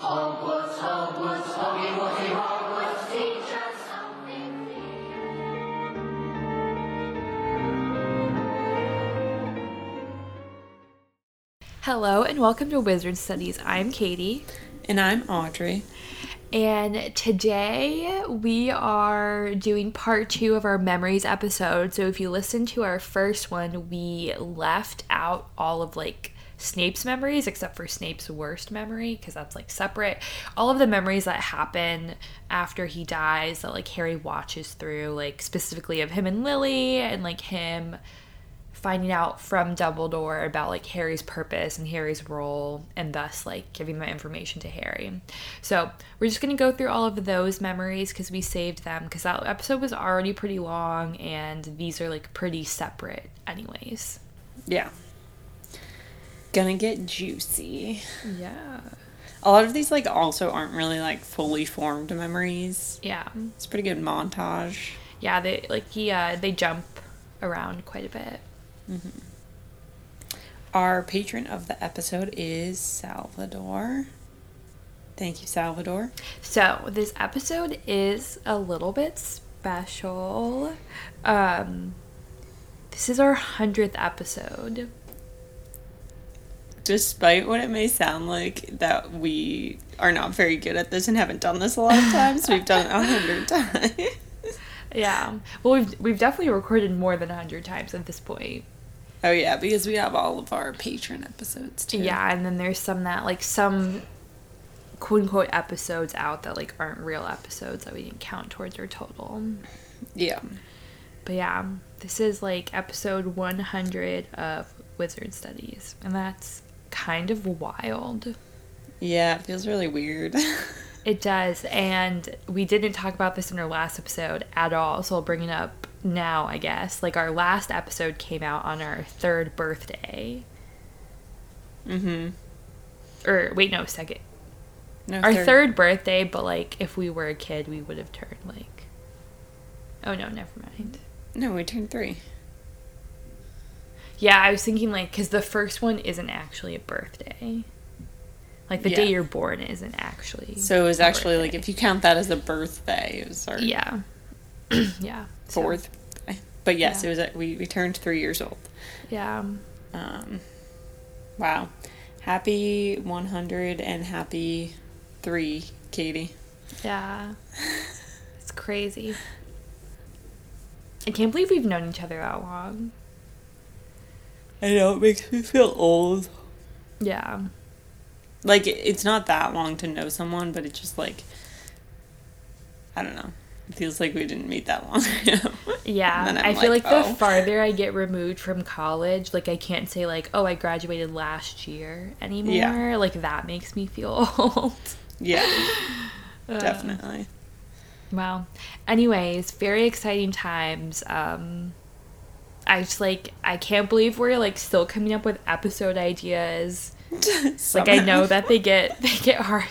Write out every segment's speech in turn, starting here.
Hogwarts, Hogwarts, Hoggy Woggy Hogwarts, teach us something new. Hello and welcome to Wizard Studies. I'm Katie, And I'm Audrey. and today we are doing part two of our memories episode. So, if you listen to our first one, we left out all of like Snape's memories except for Snape's worst memory because that's like separate. All of the memories that happen after he dies that like Harry watches through, like specifically of him and Lily and like him finding out from Dumbledore about like Harry's purpose and Harry's role and thus like giving that information to Harry. So, we're just going to go through all of those memories cuz we saved them cuz that episode was already pretty long and these are like pretty separate anyways. Yeah. Gonna get juicy. Yeah. A lot of these like also aren't really like fully formed memories. Yeah. It's a pretty good montage. Yeah, they like he uh they jump around quite a bit. Our patron of the episode is Salvador. Thank you, Salvador. So, this episode is a little bit special. Um this is our 100th episode. Despite what it may sound like that we are not very good at this and haven't done this a lot of times, we've done it a hundred times. Yeah. Well, we've we've definitely recorded more than a 100 times at this point. Oh yeah, because we have all of our patron episodes too. Yeah, and then there's some that like some quote unquote episodes out that like aren't real episodes that we didn't count towards our total. Yeah. But yeah, this is like episode 100 of Wizard Studies, and that's kind of wild. Yeah, it feels really weird. It does, and we didn't talk about this in our last episode at all, so I'll bring it up now, I guess. Like, our last episode came out on our third birthday. mm-hmm. Or, wait, no, second. No, Our third. birthday, but like, if we were a kid, we would have turned like. Oh no, never mind. No, we turned three. Yeah, I was thinking like, because the first one isn't actually a birthday. Like, the day you're born isn't actually. So it was actually like if you count that as a birthday, it was our Yeah. yeah. fourth. birthday. But yes, Yeah. it was. We we turned three years old. Yeah. Um, wow, happy one hundred and happy three, Katie. Yeah. It's crazy. I can't believe we've known each other that long. I know it makes me feel old. Yeah. Like it's not that long to know someone, but it's just like I don't know. It feels like we didn't meet that long ago. Yeah. I I'm feel like, like, the oh. farther I get removed from college, like I can't say like, oh, I graduated last year anymore. Yeah. Like that makes me feel old. yeah, Uh, definitely. Wow. Anyways, very exciting times. Um I just like I can't believe we're like still coming up with episode ideas. Like I know that they get they get hard.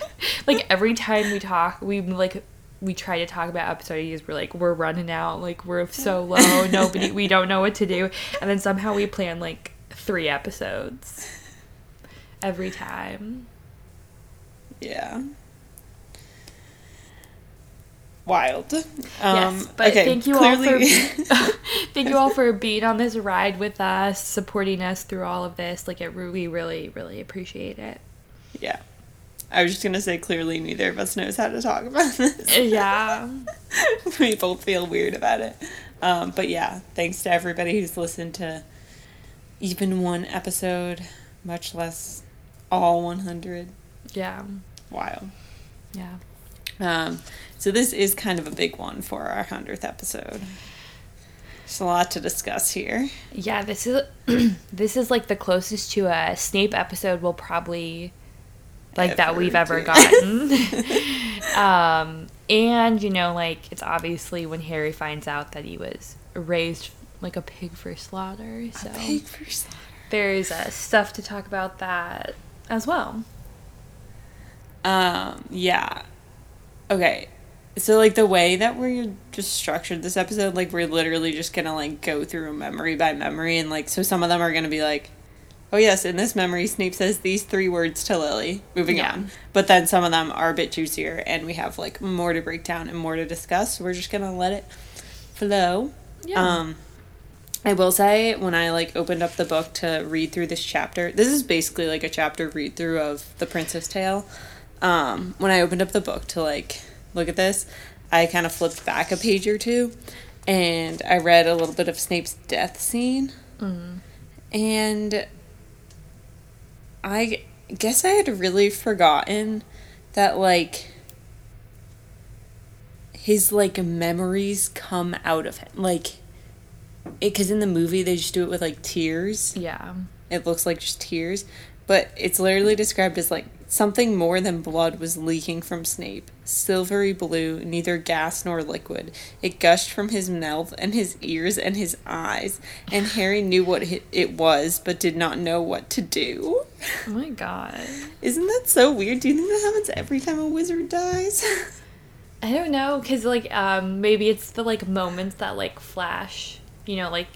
Like every time we talk, we like we try to talk about episode ideas. We're like we're running out. Like we're so low. Nobody. We don't know what to do. And then somehow we plan like three episodes every time. Yeah. Wild. Um, yes, but okay, thank you clearly- all for thank you all for being on this ride with us, supporting us through all of this. Like it, we really, really appreciate it. yeah. I was just gonna say clearly neither of us knows how to talk about this. Yeah, we both feel weird about it. Um, but yeah, thanks to everybody who's listened to even one episode, much less all 100. yeah, Wild. yeah. Um, so this is kind of a big one for our 100th episode. There's a lot to discuss here. Yeah, this is this is like the closest to a Snape episode we'll probably like that we've ever do. gotten. um, and you know, like it's obviously when Harry finds out that he was raised like a pig for slaughter. So Pig for slaughter. there's uh, stuff to talk about that as well. Um, yeah. Okay. So like the way that we're just structured this episode, like we're literally just gonna like go through memory by memory and like so some of them are gonna be like Oh yes, in this memory, Snape says these three words to Lily. Moving Yeah. on, but then some of them are a bit juicier, and we have like more to break down and more to discuss. So we're just gonna let it flow. Yeah. Um, I will say when I like opened up the book to read through this chapter, this is basically like a chapter read through of the Prince's Tale. Um, when I opened up the book to like look at this, I kind of flipped back a page or two, and I read a little bit of Snape's death scene, mm-hmm. and I guess I had really forgotten that like his like memories come out of him. Like because in the movie they just do it with like tears. Yeah. it looks like just tears but it's literally described as like something more than blood was leaking from snape silvery blue neither gas nor liquid it gushed from his mouth and his ears and his eyes and harry knew what it- it was but did not know what to do Oh my god. isn't that so weird do you think that happens every time a wizard dies I don't know, cause like um maybe it's the like moments that like flash. You know, like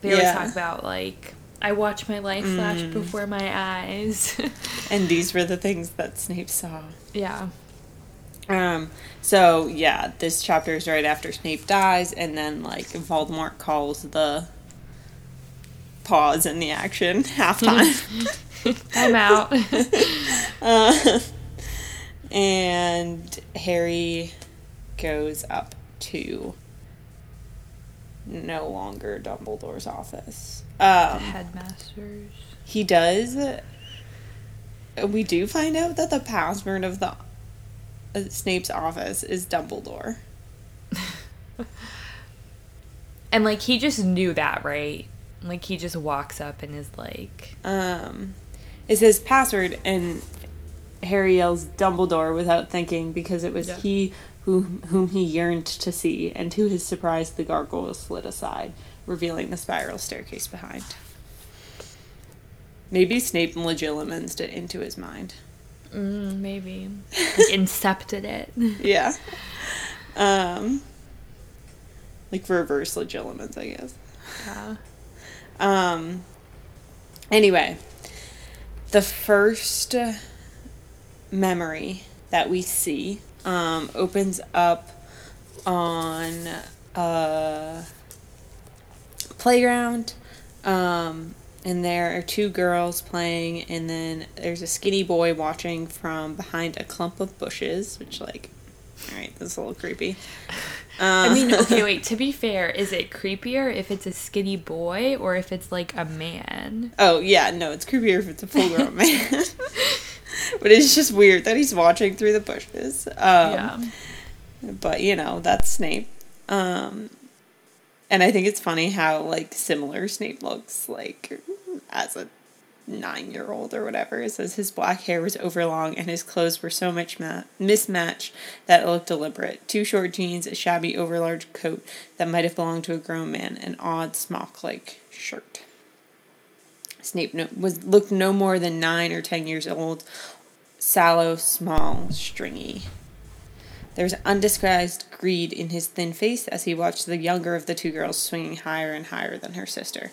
they always Yeah. talk about like I watch my life flash before my eyes. and these were the things that snape saw yeah. Um, so yeah, this chapter is right after Snape dies, and then like Voldemort calls the pause in the action halftime. I'm out. uh, and Harry goes up to no longer Dumbledore's office. Um, Headmasters. he does. We do find out that the password of the uh, Snape's office is Dumbledore. And like he just knew that, right? Like he just walks up and is like, Um, it says password, and Harry yells Dumbledore without thinking because it was Yeah. he who, whom he yearned to see, and to his surprise, the gargoyle slid aside, revealing the spiral staircase behind. Maybe Snape legilimensed it into his mind. mm, maybe like incepted it. Yeah. Um, like reverse legilimens, I guess. Yeah. Um. Anyway, the first memory that we see um, opens up on a playground, um, and there are two girls playing, and then there's a skinny boy watching from behind a clump of bushes, which like, all right, that's a little creepy. Uh, I mean, okay, wait. To be fair, is it creepier if it's a skinny boy or if it's like a man? Oh yeah, no, it's creepier if it's a full grown man. but it's just weird that he's watching through the bushes. Um, yeah. But you know, that's Snape. Um, and I think it's funny how like similar Snape looks like as a nine year old or whatever. It says his black hair was overlong and his clothes were so much ma- mismatched that it looked deliberate. Two short jeans, a shabby overlarge coat that might have belonged to a grown man, an odd smock like shirt. Snape no- was looked no more than nine or ten years old, sallow, small, stringy. There was undisguised greed in his thin face as he watched the younger of the two girls swinging higher and higher than her sister.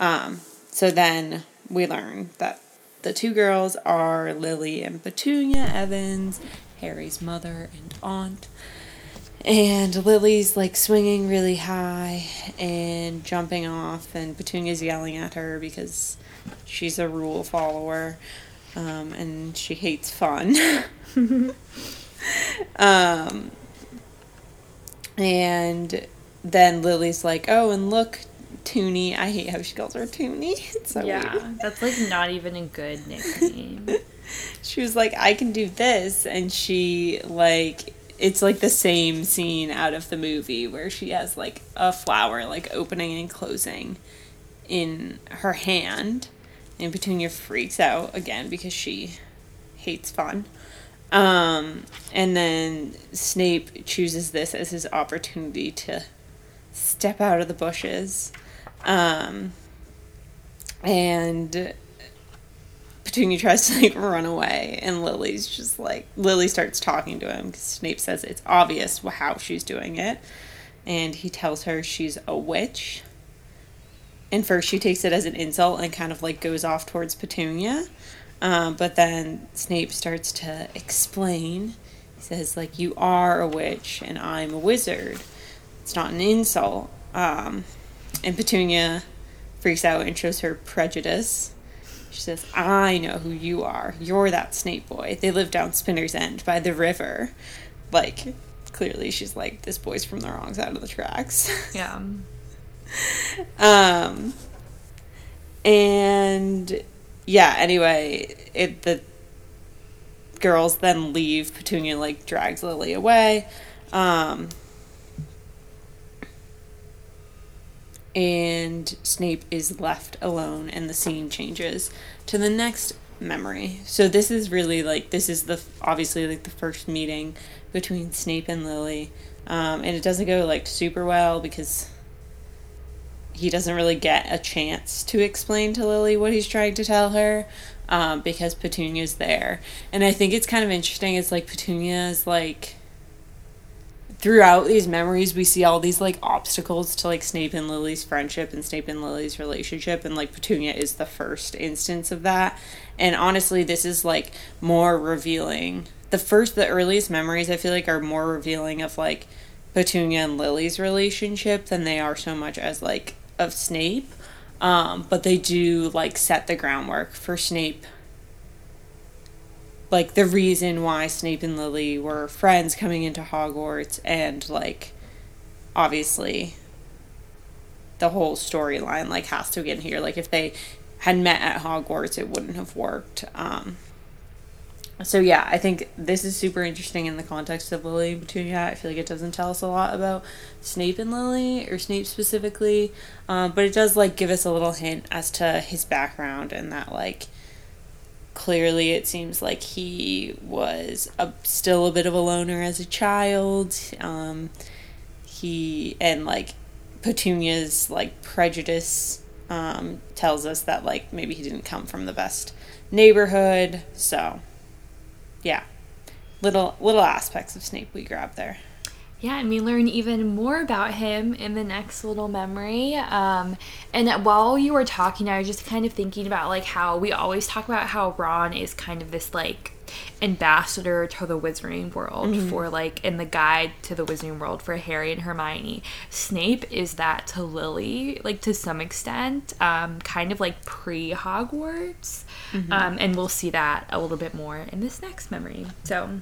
Um, so then we learn that the two girls are Lily and Petunia Evans, Harry's mother and aunt. And Lily's like swinging really high and jumping off, and Petunia's yelling at her because she's a rule follower um, and she hates fun. um, and then Lily's like, "Oh, and look, Tuney. I hate how she calls her Tuney. So yeah, weird. that's like not even a good nickname. She was like, "I can do this," and she like. It's like the same scene out of the movie where she has like a flower like opening and closing in her hand, and Petunia freaks out again because she hates fun. Um, and then Snape chooses this as his opportunity to step out of the bushes. Um, and Petunia tries to like run away, and Lily's just like Lily starts talking to him because Snape says it's obvious how she's doing it, and he tells her she's a witch. and first she takes it as an insult and kind of like goes off towards Petunia. Um, but then Snape starts to explain. He says, like, you are a witch and I'm a wizard. It's not an insult. Um, and Petunia freaks out and shows her prejudice. She says, I know who you are. You're that Snape boy. They live down Spinner's End by the river. Like, clearly she's like, this boy's from the wrong side of the tracks. Yeah. Um, and yeah, anyway, it the girls then leave. Petunia like drags Lily away. Um, and Snape is left alone, and the scene changes to the next memory. So this is really like this is the obviously like the first meeting between Snape and Lily, um, and it doesn't go like super well because he doesn't really get a chance to explain to Lily what he's trying to tell her um, because Petunia's there. And I think it's kind of interesting. It's like Petunia is like throughout these memories we see all these like obstacles to like Snape and Lily's friendship and Snape and Lily's relationship and like Petunia is the first instance of that. And honestly this is like more revealing. The first the earliest memories I feel like are more revealing of like Petunia and Lily's relationship than they are so much as like of Snape. Um, but they do like set the groundwork for Snape. Like the reason why Snape and Lily were friends coming into Hogwarts, and like obviously the whole storyline like has to get in here. Like if they had met at Hogwarts, it wouldn't have worked. Um, so yeah, I think this is super interesting in the context of Lily and Petunia. I feel like it doesn't tell us a lot about Snape and Lily, or Snape specifically, um, but it does like give us a little hint as to his background and that like clearly it seems like he was a, still a bit of a loner as a child. Um, he and like Petunia's like prejudice um, tells us that like maybe he didn't come from the best neighborhood, so yeah, little little aspects of Snape we grab there. Yeah, and we learn even more about him in the next little memory. Um, and while you were talking, I was just kind of thinking about like how we always talk about how Ron is kind of this like ambassador to the wizarding world for like in the guide to the wizarding world for Harry and Hermione. Snape is that to Lily, like to some extent, um, kind of like pre Hogwarts. Um, and we'll see that a little bit more in this next memory. So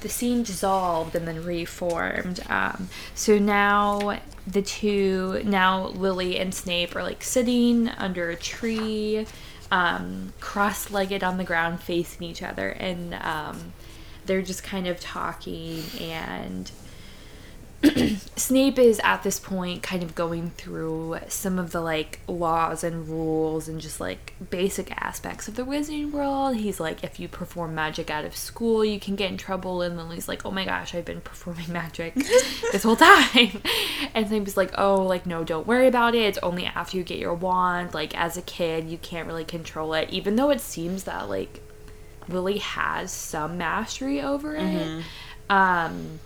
the scene dissolved and then reformed. Um, so now the two, now Lily and Snape are like sitting under a tree, um, cross legged on the ground facing each other, and um, they're just kind of talking and. Snape is at this point kind of going through some of the like laws and rules and just like basic aspects of the wizarding world. He's like, if you perform magic out of school, you can get in trouble. And Lily's like, oh my gosh, I've been performing magic this whole time. And Snape's like, oh, like, no, don't worry about it. It's only after you get your wand. Like, as a kid, you can't really control it. Even though it seems that like Lily has some mastery over it. Um,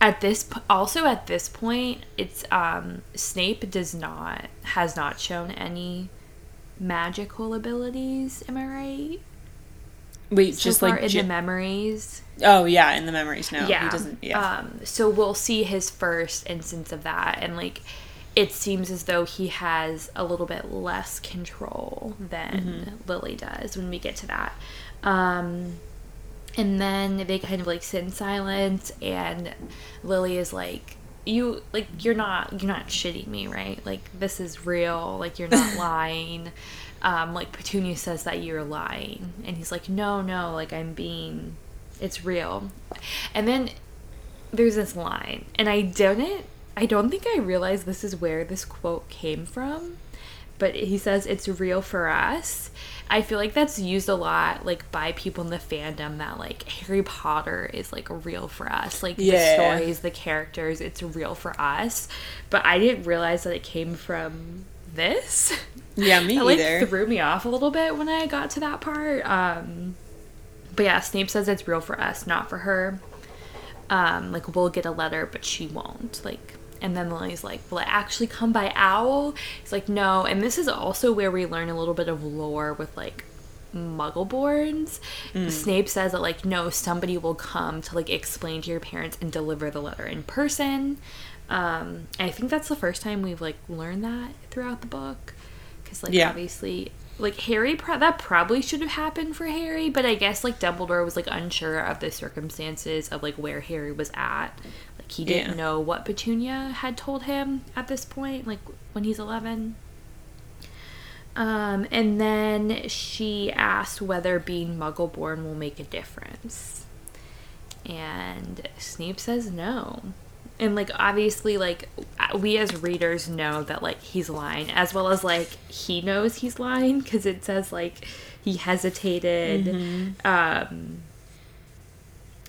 at this also at this point it's um snape does not has not shown any magical abilities am i right Wait, so just like in j- the memories oh yeah, in the memories. No, yeah he doesn't. Yeah, um so we'll see his first instance of that and like it seems as though he has a little bit less control than lily does when we get to that um and then they kind of like sit in silence and lily is like you like you're not you're not shitting me right? Like this is real. Like you're not lying. Um like petunia says that you're lying and he's like no no like i'm being it's real. And then there's this line and i didn't i don't think i realized this is where this quote came from but he says it's real for us i feel like that's used a lot like by people in the fandom that like harry potter is like real for us. Like the stories the characters it's real for us. But i didn't realize that it came from this. Yeah, me it like either. threw me off a little bit when i got to that part. Um but yeah snape says it's real for us not for her. Um like we'll get a letter but she won't. Like and then Lily's like, Will it actually come by owl? He's like, No. And this is also where we learn a little bit of lore with like Muggle Muggleborns. Snape says that like, no, somebody will come to like explain to your parents and deliver the letter in person. Um, I think that's the first time we've like learned that throughout the book, because like Yeah. obviously like Harry pro- that probably should have happened for Harry, but I guess like Dumbledore was like unsure of the circumstances of like where Harry was at. Like he didn't Yeah. know what Petunia had told him at this point, like when he's 11. Um, and then she asked whether being Muggleborn will make a difference. And Snape says no. And like obviously like we as readers know that like he's lying as well as like he knows he's lying cuz it says like he hesitated um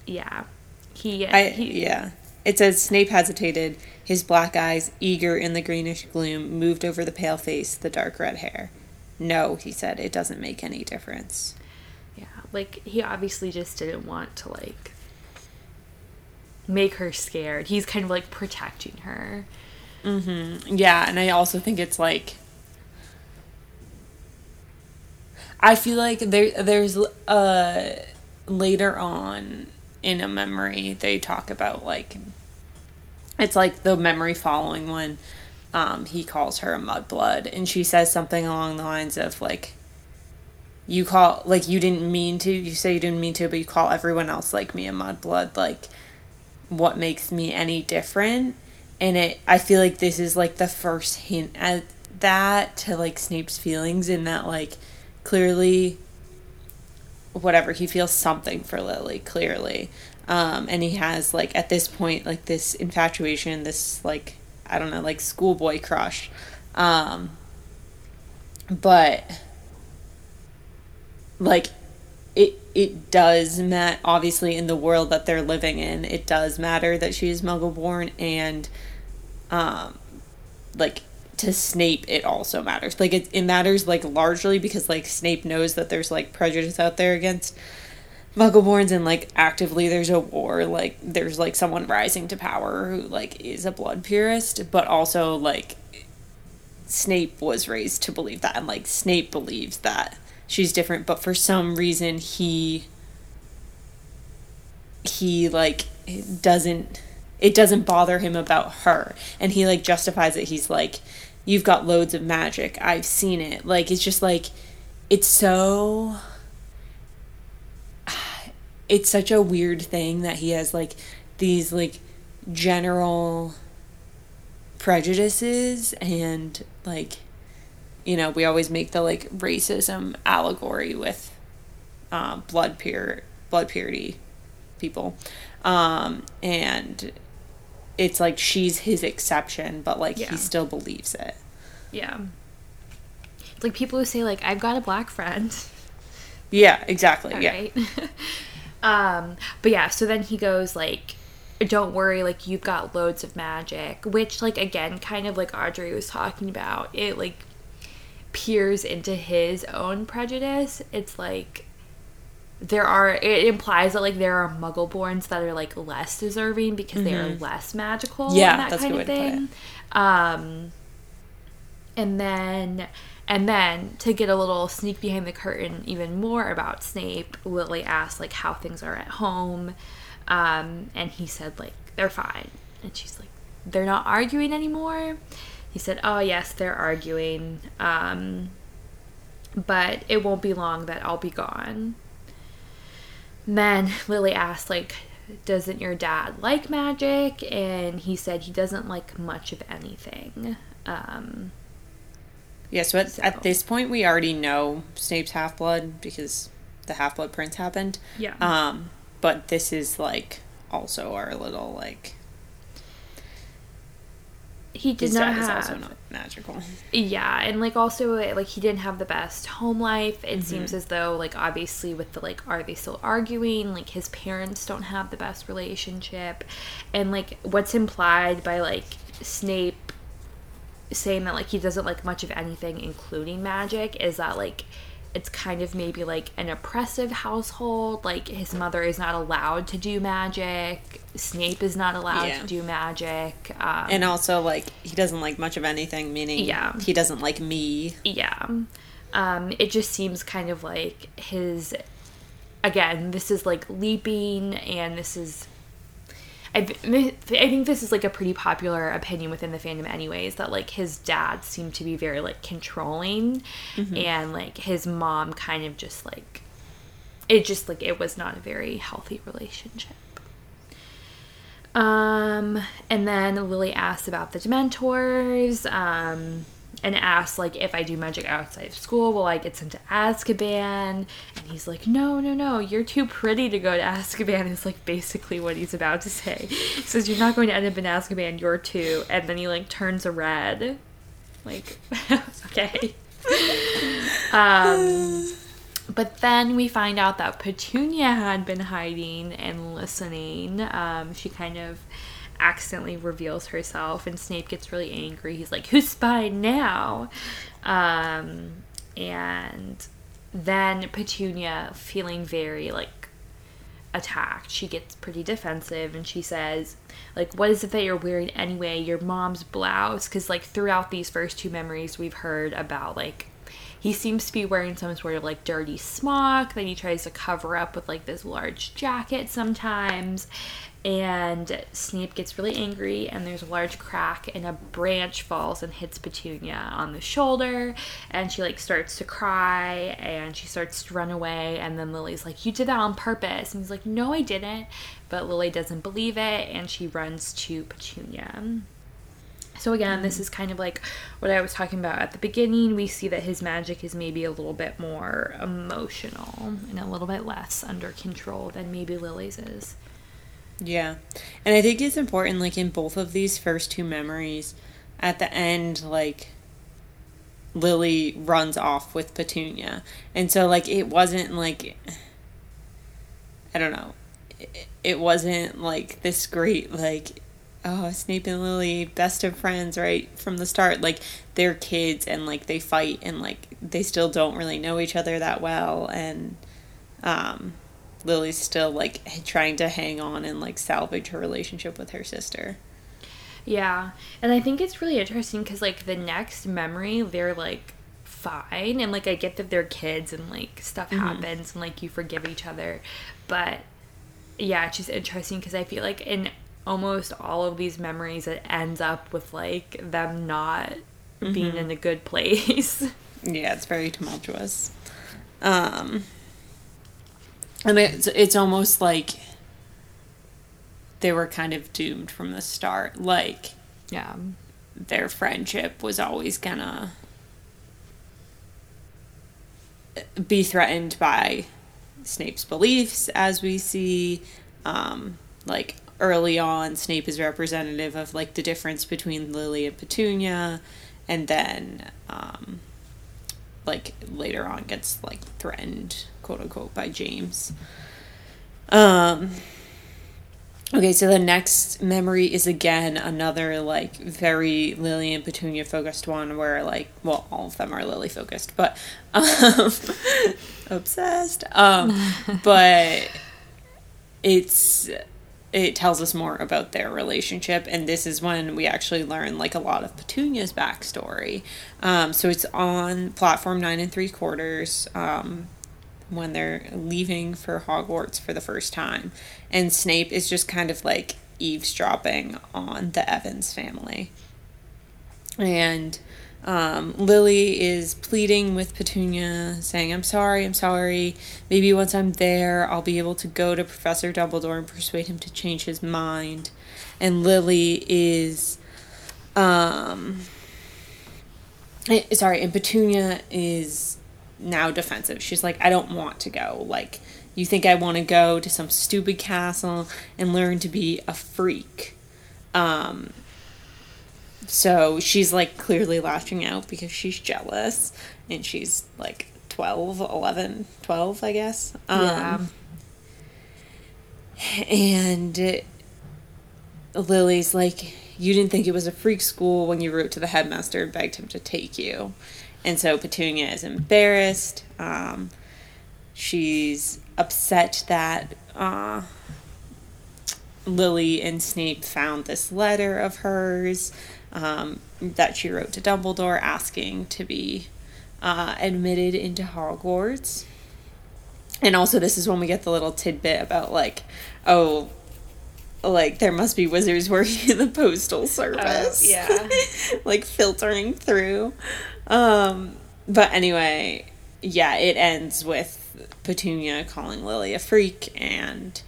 yeah. He, I he yeah. It says Snape hesitated, his black eyes, eager in the greenish gloom, moved over the pale face, the dark red hair. No, he said, it doesn't make any difference. Yeah, like he obviously just didn't want to like make her scared. He's kind of like protecting her. Yeah, and I also think it's like I feel like there there's uh later on in a memory they talk about like it's like the memory following when um he calls her a mudblood and she says something along the lines of like you call like you didn't mean to you say you didn't mean to but you call everyone else like me a mudblood like what makes me any different. And it i feel like this is like the first hint at that to like snape's feelings in that like clearly whatever he feels something for lily clearly. Um and he has like at this point like this infatuation this like i don't know like schoolboy crush. Um but like it it does matter obviously in the world that they're living in it does matter that she is muggle born and um like to snape it also matters. Like it, it matters like largely because like snape knows that there's like prejudice out there against muggleborns and like actively there's a war like there's like someone rising to power who like is a blood purist but also like Snape was raised to believe that, and like Snape believes that she's different, but for some reason he he like it doesn't it doesn't bother him about her, and he like justifies it. He's like, "You've got loads of magic. I've seen it." Like it's just like it's so it's such a weird thing that he has like these like general prejudices and like you know we always make the like racism allegory with uh, blood pure blood purity people um and it's like she's his exception but like Yeah. he still believes it Yeah. It's like people who say like I've got a black friend. yeah exactly All yeah right. um, but yeah, so then he goes like, "Don't worry, like you've got loads of magic," which like again, kind of like Audrey was talking about, it like peers into his own prejudice. It's like there are it implies that like there are muggleborns that are like less deserving because they are less magical Yeah, and that that's a kind good of way to put thing um and then and then to get a little sneak behind the curtain even more about Snape, Lily asked like how things are at home. Um, and he said like they're fine. And she's like, They're not arguing anymore? He said, Oh yes, they're arguing. Um but it won't be long that I'll be gone. Then Lily asked, like, doesn't your dad like magic? And he said he doesn't like much of anything. Um, yeah so at, So- at this point we already know snape's half-blood because the half-blood prince happened yeah. Um, but this is like also our little like he did his not dad is have also not magical. yeah and like also like he didn't have the best home life Mm-hmm. it seems as though like obviously with the like are they still arguing like his parents don't have the best relationship and like what's implied by like snape saying that like he doesn't like much of anything including magic is that like it's kind of maybe like an oppressive household. Like his mother is not allowed to do magic. Snape is not allowed Yeah. to do magic. Um, And also, like, he doesn't like much of anything, meaning Yeah. he doesn't like me. yeah. Um, it just seems kind of like his. Again, this is like leaping, and this is. I, I think this is like a pretty popular opinion within the fandom, anyways. That like his dad seemed to be very like controlling, and like his mom kind of just like. It just like it was not a very healthy relationship. Um, and then Lily asks about the Dementors, um, and asks like if I do magic outside of school, will I get sent to Azkaban? And he's like, no, no, no, you're too pretty to go to Azkaban. Is like basically what he's about to say. He says you're not going to end up in Azkaban. You're too, and then he like turns red, like okay. um. But then we find out that Petunia had been hiding and listening. Um, she kind of accidentally reveals herself, and Snape gets really angry. He's like, Who's spying now? Um, and then Petunia, feeling very like attacked, she gets pretty defensive and she says, like, what is it that you're wearing anyway? Your mom's blouse? Because, like, throughout these first two memories, we've heard about, like, he seems to be wearing some sort of like dirty smock that he tries to cover up with like this large jacket sometimes. And Snape gets really angry, and there's a large crack, and a branch falls and hits Petunia on the shoulder. And she like starts to cry, and she starts to run away. And then Lily's like, "You did that on purpose," and he's like, "No, I didn't." But Lily doesn't believe it, and she runs to Petunia. So again, this is kind of like what I was talking about at the beginning. We see that his magic is maybe a little bit more emotional and a little bit less under control than maybe Lily's is. Yeah. And I think it's important, like, in both of these first two memories, at the end, like, Lily runs off with Petunia. And so, like, it wasn't like, I don't know, it, wasn't like this great, like, oh, Snape and Lily, best of friends, right? From the start. Like, they're kids and, like, they fight and, like, they still don't really know each other that well. And, um, Lily's still like trying to hang on and like salvage her relationship with her sister. Yeah, and I think it's really interesting because like the next memory, they're like fine, and like I get that they're kids and like stuff happens and like you forgive each other, but yeah, it's just interesting because I feel like in almost all of these memories, it ends up with like them not being in a good place. Yeah, it's very tumultuous. Um and it's it's almost like they were kind of doomed from the start. Like yeah. their friendship was always gonna be threatened by Snape's beliefs, as we see. Um, like early on, Snape is representative of like the difference between Lily and Petunia, and then um, like later on gets like threatened, quote unquote, by James. Um, Okay, so the next memory is again another like very Lily and Petunia focused one where like well all of them are Lily focused, but um obsessed. Um but it's it tells us more about their relationship and this is when we actually learn like a lot of Petunia's backstory. Um so it's on platform nine and three quarters. Um when they're leaving for Hogwarts for the first time. And Snape is just kind of like eavesdropping on the Evans family. And um, Lily is pleading with Petunia, saying, I'm sorry, I'm sorry. Maybe once I'm there, I'll be able to go to Professor Dumbledore and persuade him to change his mind. And Lily is. Um, eh, sorry, and Petunia is now defensive. She's like, I don't want to go. Like, you think I want to go to some stupid castle and learn to be a freak. Um, so she's like clearly lashing out because she's jealous and she's like 12, 11, 12, I guess. Um, Yeah. And Lily's like, You didn't think it was a freak school when you wrote to the headmaster and begged him to take you. And so Petunia is embarrassed. Um, she's upset that uh, Lily and Snape found this letter of hers um, that she wrote to Dumbledore asking to be uh, admitted into Hogwarts. And also, this is when we get the little tidbit about, like, oh, like there must be wizards working in the postal service. Oh, yeah. like filtering through. Um, but anyway, yeah, it ends with Petunia calling Lily a freak and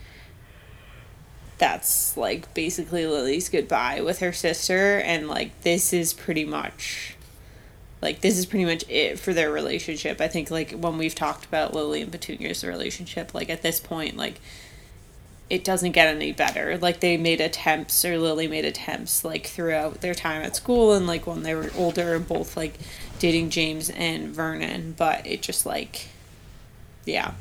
that's like basically Lily's goodbye with her sister and like this is pretty much like this is pretty much it for their relationship. I think like when we've talked about Lily and Petunia's relationship, like at this point, like it doesn't get any better. Like they made attempts or Lily made attempts like throughout their time at school and like when they were older and both like dating James and Vernon, but it just like yeah,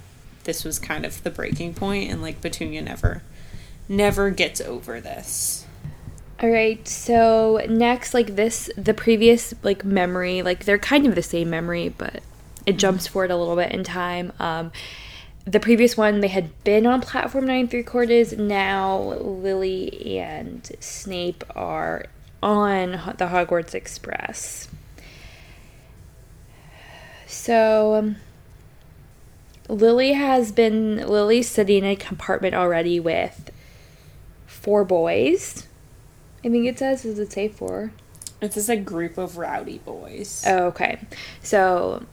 this was kind of the breaking point and like Petunia never never gets over this. All right, so next, like this, the previous like memory, like they're kind of the same memory, but it jumps forward a little bit in time. Um, the previous one, they had been on platform nine three quarters. Now Lily and Snape are on the Hogwarts Express. So um, Lily has been Lily's sitting in a compartment already with four boys. I think it says. Does it say four? It's just a group of rowdy boys. Oh, okay. So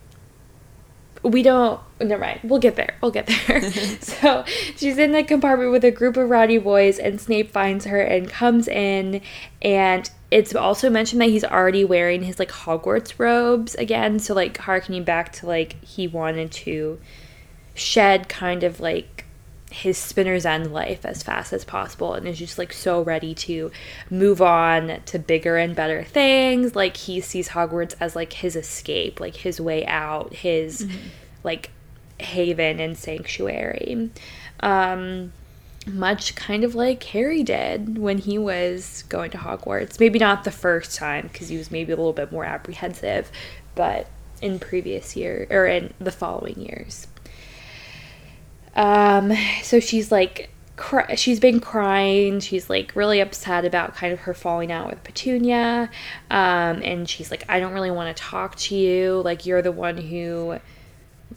we don't. Never mind. We'll get there. We'll get there. so she's in the compartment with a group of rowdy boys, and Snape finds her and comes in. And it's also mentioned that he's already wearing his like Hogwarts robes again. So like harkening back to like he wanted to shed kind of like his spinner's end life as fast as possible and is just like so ready to move on to bigger and better things like he sees hogwarts as like his escape like his way out his mm-hmm. like haven and sanctuary um much kind of like Harry did when he was going to Hogwarts. Maybe not the first time because he was maybe a little bit more apprehensive, but in previous year or in the following years. Um, so she's like, cry- she's been crying. She's like really upset about kind of her falling out with Petunia. Um, and she's like, I don't really want to talk to you. Like, you're the one who,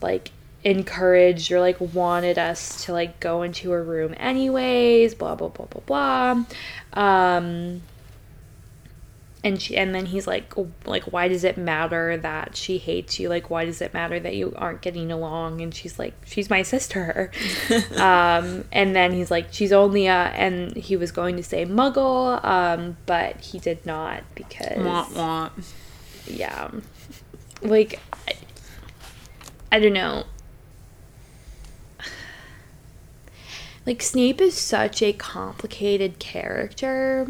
like, encouraged or like wanted us to like go into a room anyways blah blah blah blah blah um and she and then he's like like why does it matter that she hates you? Like why does it matter that you aren't getting along? And she's like she's my sister. Um and then he's like she's only a and he was going to say muggle um but he did not because wah, wah. yeah. Like I, I don't know. Like Snape is such a complicated character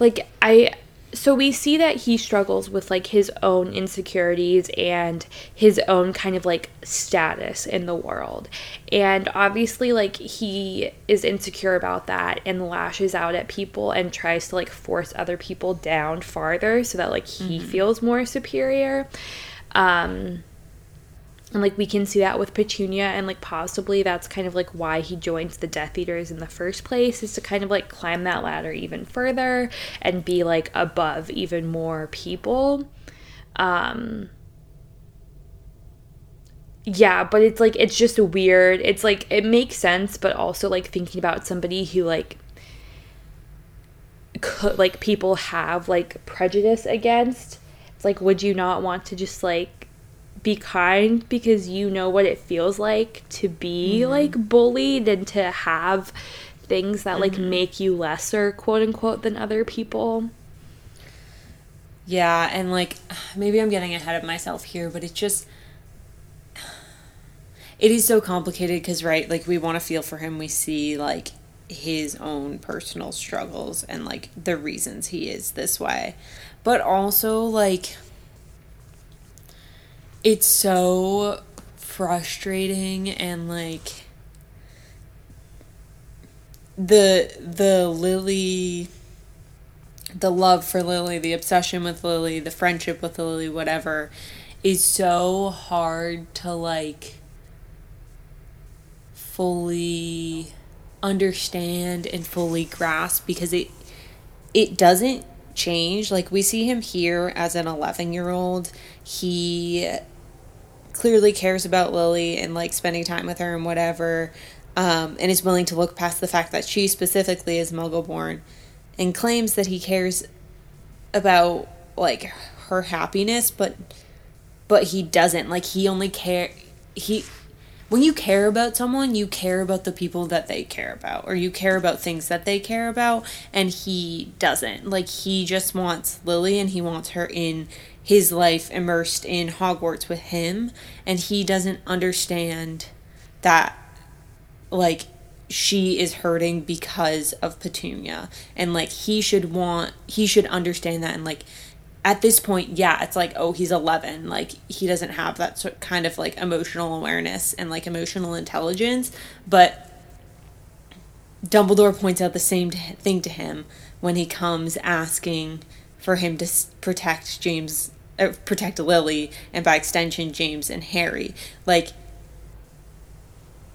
like I so we see that he struggles with like his own insecurities and his own kind of like status in the world. And obviously like he is insecure about that and lashes out at people and tries to like force other people down farther so that like he mm-hmm. feels more superior. Um and like we can see that with Petunia and like possibly that's kind of like why he joins the Death Eaters in the first place is to kind of like climb that ladder even further and be like above even more people. Um yeah, but it's like it's just weird. It's like it makes sense, but also like thinking about somebody who like could like people have like prejudice against. It's like would you not want to just like be kind because you know what it feels like to be mm-hmm. like bullied and to have things that like mm-hmm. make you lesser quote unquote than other people yeah and like maybe i'm getting ahead of myself here but it's just it is so complicated because right like we want to feel for him we see like his own personal struggles and like the reasons he is this way but also like it's so frustrating and like the the Lily the love for Lily, the obsession with Lily, the friendship with Lily, whatever, is so hard to like fully understand and fully grasp because it it doesn't change. Like we see him here as an 11 year old. He clearly cares about Lily and like spending time with her and whatever. Um, and is willing to look past the fact that she specifically is muggle born and claims that he cares about like her happiness but but he doesn't like he only care he when you care about someone, you care about the people that they care about, or you care about things that they care about, and he doesn't. Like, he just wants Lily and he wants her in his life immersed in Hogwarts with him, and he doesn't understand that, like, she is hurting because of Petunia, and like, he should want, he should understand that, and like, at this point, yeah, it's like, oh, he's 11. Like, he doesn't have that sort kind of like emotional awareness and like emotional intelligence. But Dumbledore points out the same thing to him when he comes asking for him to protect James, uh, protect Lily, and by extension, James and Harry. Like,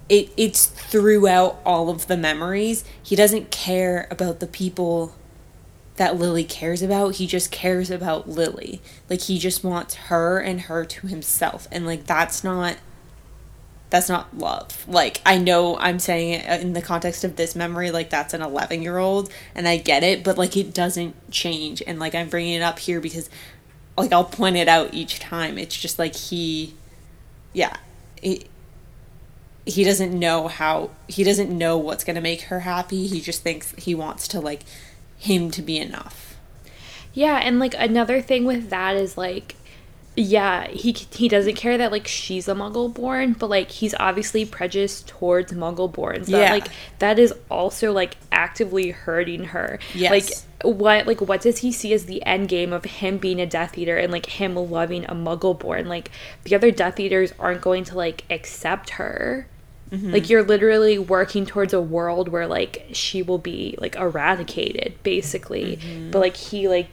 it, it's throughout all of the memories. He doesn't care about the people that Lily cares about. He just cares about Lily. Like he just wants her and her to himself. And like that's not that's not love. Like I know I'm saying it in the context of this memory like that's an 11-year-old and I get it, but like it doesn't change and like I'm bringing it up here because like I'll point it out each time. It's just like he yeah, he, he doesn't know how he doesn't know what's going to make her happy. He just thinks he wants to like him to be enough. Yeah, and like another thing with that is like yeah, he he doesn't care that like she's a muggle born, but like he's obviously prejudiced towards muggle born. So Yeah. like that is also like actively hurting her. Yes. Like what like what does he see as the end game of him being a Death Eater and like him loving a muggle born? Like the other Death Eaters aren't going to like accept her. Mm-hmm. Like you're literally working towards a world where like she will be like eradicated, basically. Mm-hmm. But like he like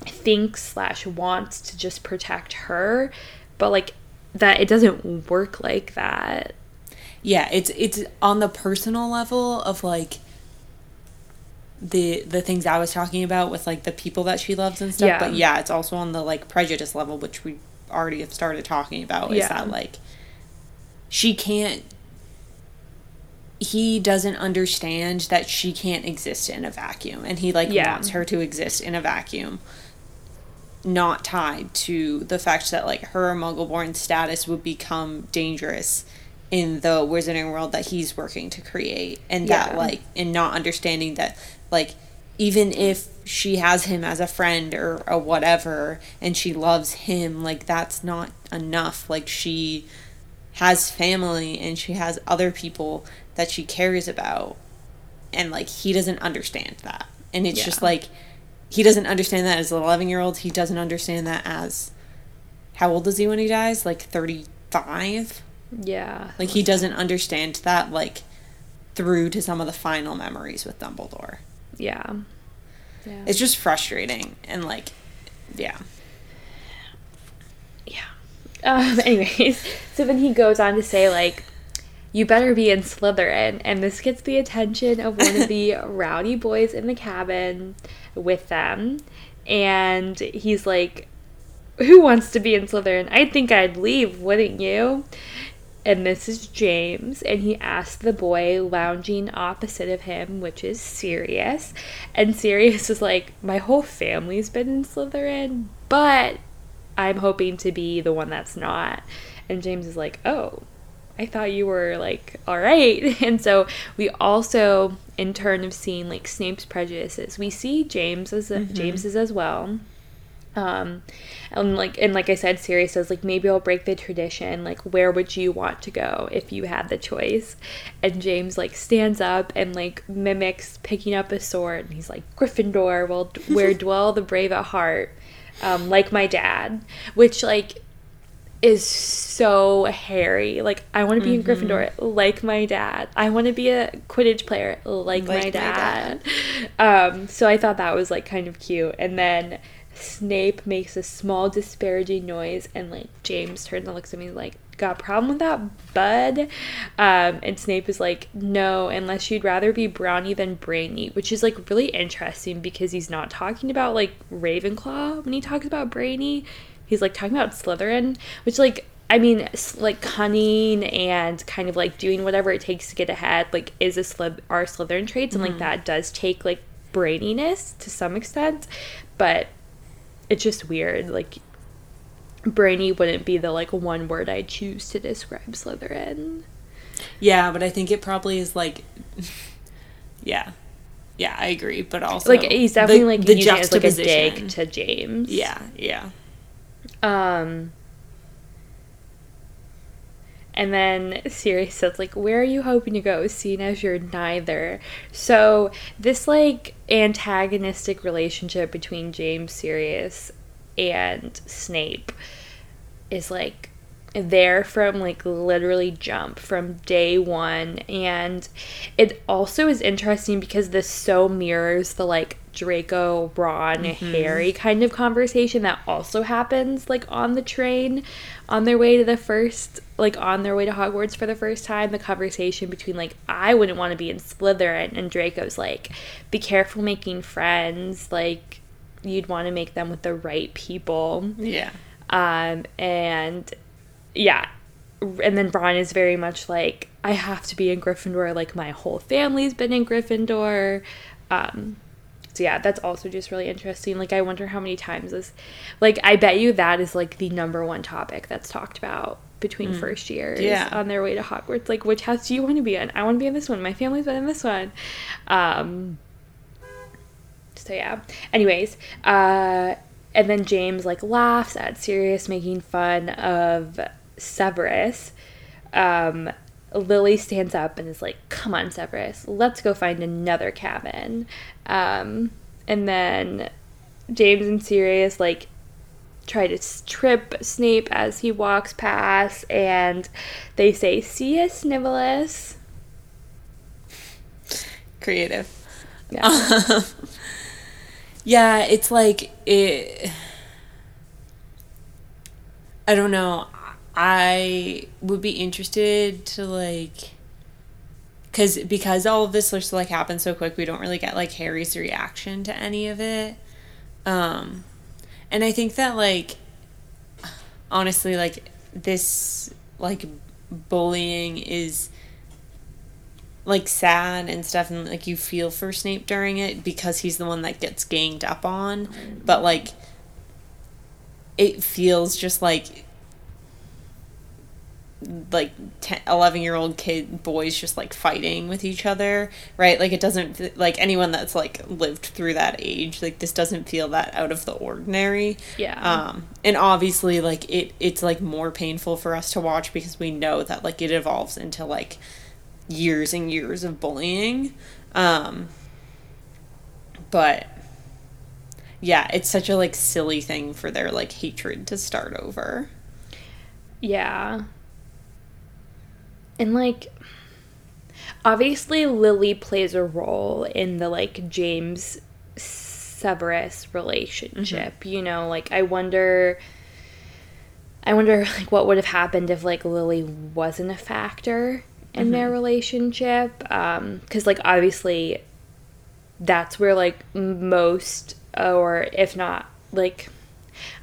thinks slash wants to just protect her, but like that it doesn't work like that. Yeah, it's it's on the personal level of like the the things I was talking about with like the people that she loves and stuff. Yeah. But yeah, it's also on the like prejudice level, which we already have started talking about. Is Yeah. that like she can't he doesn't understand that she can't exist in a vacuum and he like Yeah. wants her to exist in a vacuum not tied to the fact that like her muggle-born status would become dangerous in the wizarding world that he's working to create and that like and not understanding that like even if she has him as a friend or, or whatever and she loves him like that's not enough. Like she has family and she has other people that she cares about. And like he doesn't understand that. And it's just like he doesn't understand that as an 11 year old he doesn't understand that as how old is he when he dies? Like 35 Yeah. like he doesn't understand that like through to some of the final memories with dumbledore Yeah. Yeah. it's just frustrating and like yeah Yeah. Um, anyways, so then he goes on to say, like, you better be in Slytherin. And this gets the attention of one of the rowdy boys in the cabin with them. And he's like, Who wants to be in Slytherin? I think I'd leave, wouldn't you? And this is James, and he asked the boy lounging opposite of him, which is Sirius. And Sirius is like, My whole family's been in Slytherin, but I'm hoping to be the one that's not. And James is like, Oh, I thought you were like, all right. And so we also, in turn of seeing like Snape's prejudices, we see James as mm-hmm. James's as well. Um, and like and like I said, Sirius says like maybe I'll break the tradition. Like where would you want to go if you had the choice? And James like stands up and like mimics picking up a sword, and he's like Gryffindor, well where dwell the brave at heart, um, like my dad. Which like is so Harry. Like I want to be Mm-hmm. in Gryffindor like my dad. I want to be a Quidditch player like, Like my my dad. Um, so I thought that was like kind of cute. And then Snape makes a small disparaging noise, and like James turns and looks at me like, "Got a problem with that, bud?" Um, and Snape is like, "No, unless you'd rather be Brownie than Brainy," which is like really interesting because he's not talking about like Ravenclaw when he talks about Brainy. He's like talking about Slytherin, which like I mean, like cunning and kind of like doing whatever it takes to get ahead, like is a slith are Slytherin traits, and like that does take like braininess to some extent, but it's just weird. Like brainy wouldn't be the like one word I choose to describe Slytherin. Yeah, but I think it probably is like, yeah, yeah, I agree. But also, Like he's definitely the- like the it as like a dig to James. Yeah, yeah. Um and then Sirius says like where are you hoping to go seeing as you're neither. So this like antagonistic relationship between James Sirius and Snape is like there from like literally jump from day one. And it also is interesting because this so mirrors the like draco ron mm-hmm. harry kind of conversation that also happens like on the train on their way to the first like on their way to hogwarts for the first time the conversation between like i wouldn't want to be in slytherin and draco's like be careful making friends like you'd want to make them with the right people Yeah. um, and yeah, and then Ron is very much like, I have to be in Gryffindor. Like my whole family's been in Gryffindor. Um, so yeah, that's also just really interesting. Like I wonder how many times this, like I bet you that is like the number one topic that's talked about between first years Yeah. on their way to Hogwarts. Like which house do you want to be in? I want to be in this one. My family's been in this one. Um, so yeah. Anyways, uh, and then James like laughs at Sirius making fun of Severus. Um, Lily stands up and is like, "Come on, Severus, let's go find another cabin." Um, and then James and Sirius like try to trip Snape as he walks past, and they say, "See ya, Snivellus." Creative. Yeah. Yeah, it's like it. I don't know. I would be interested to like, cause because all of this like happened so quick, we don't really get like Harry's reaction to any of it. Um, and I think that like, honestly, like this like bullying is like sad and stuff and like you feel for Snape during it because he's the one that gets ganged up on but like it feels just like like 10, 11 year old kid boys just like fighting with each other right like it doesn't like anyone that's like lived through that age like this doesn't feel that out of the ordinary Yeah. um and obviously like it it's like more painful for us to watch because we know that like it evolves into like years and years of bullying um but yeah it's such a like silly thing for their like hatred to start over Yeah. And like obviously Lily plays a role in the like James Severus relationship, you know, like I wonder I wonder like what would have happened if like Lily wasn't a factor in their relationship um cuz like obviously that's where like most or if not like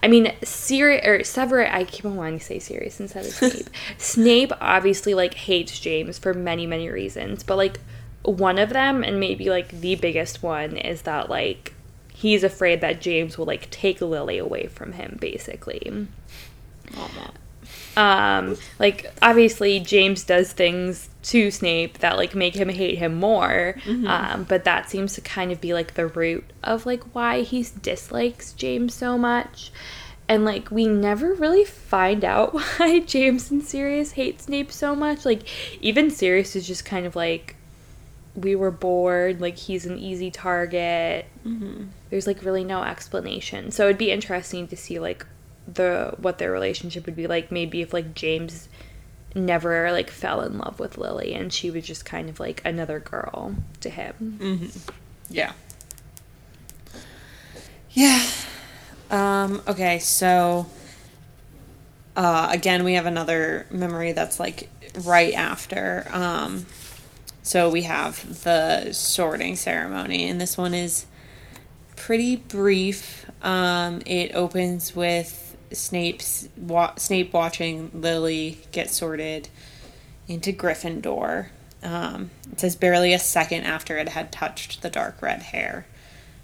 I mean, Sirius or Severus. I keep on wanting to say Sirius instead of Snape. Snape obviously like hates James for many many reasons, but like one of them, and maybe like the biggest one, is that like he's afraid that James will like take Lily away from him, basically. Um, like obviously James does things to Snape that like make him hate him more. Um, but that seems to kind of be like the root of like why he dislikes James so much. And like we never really find out why James and Sirius hate Snape so much. Like even Sirius is just kind of like we were bored, like he's an easy target. There's like really no explanation. So it'd be interesting to see like the what their relationship would be like maybe if like James never like fell in love with Lily and she was just kind of like another girl to him. Yeah. Yeah. Um, okay, so uh, again, we have another memory that's like right after. Um, so we have the sorting ceremony, and this one is pretty brief. Um, it opens with Snape's wa- Snape watching Lily get sorted into Gryffindor. Um, it says barely a second after it had touched the dark red hair,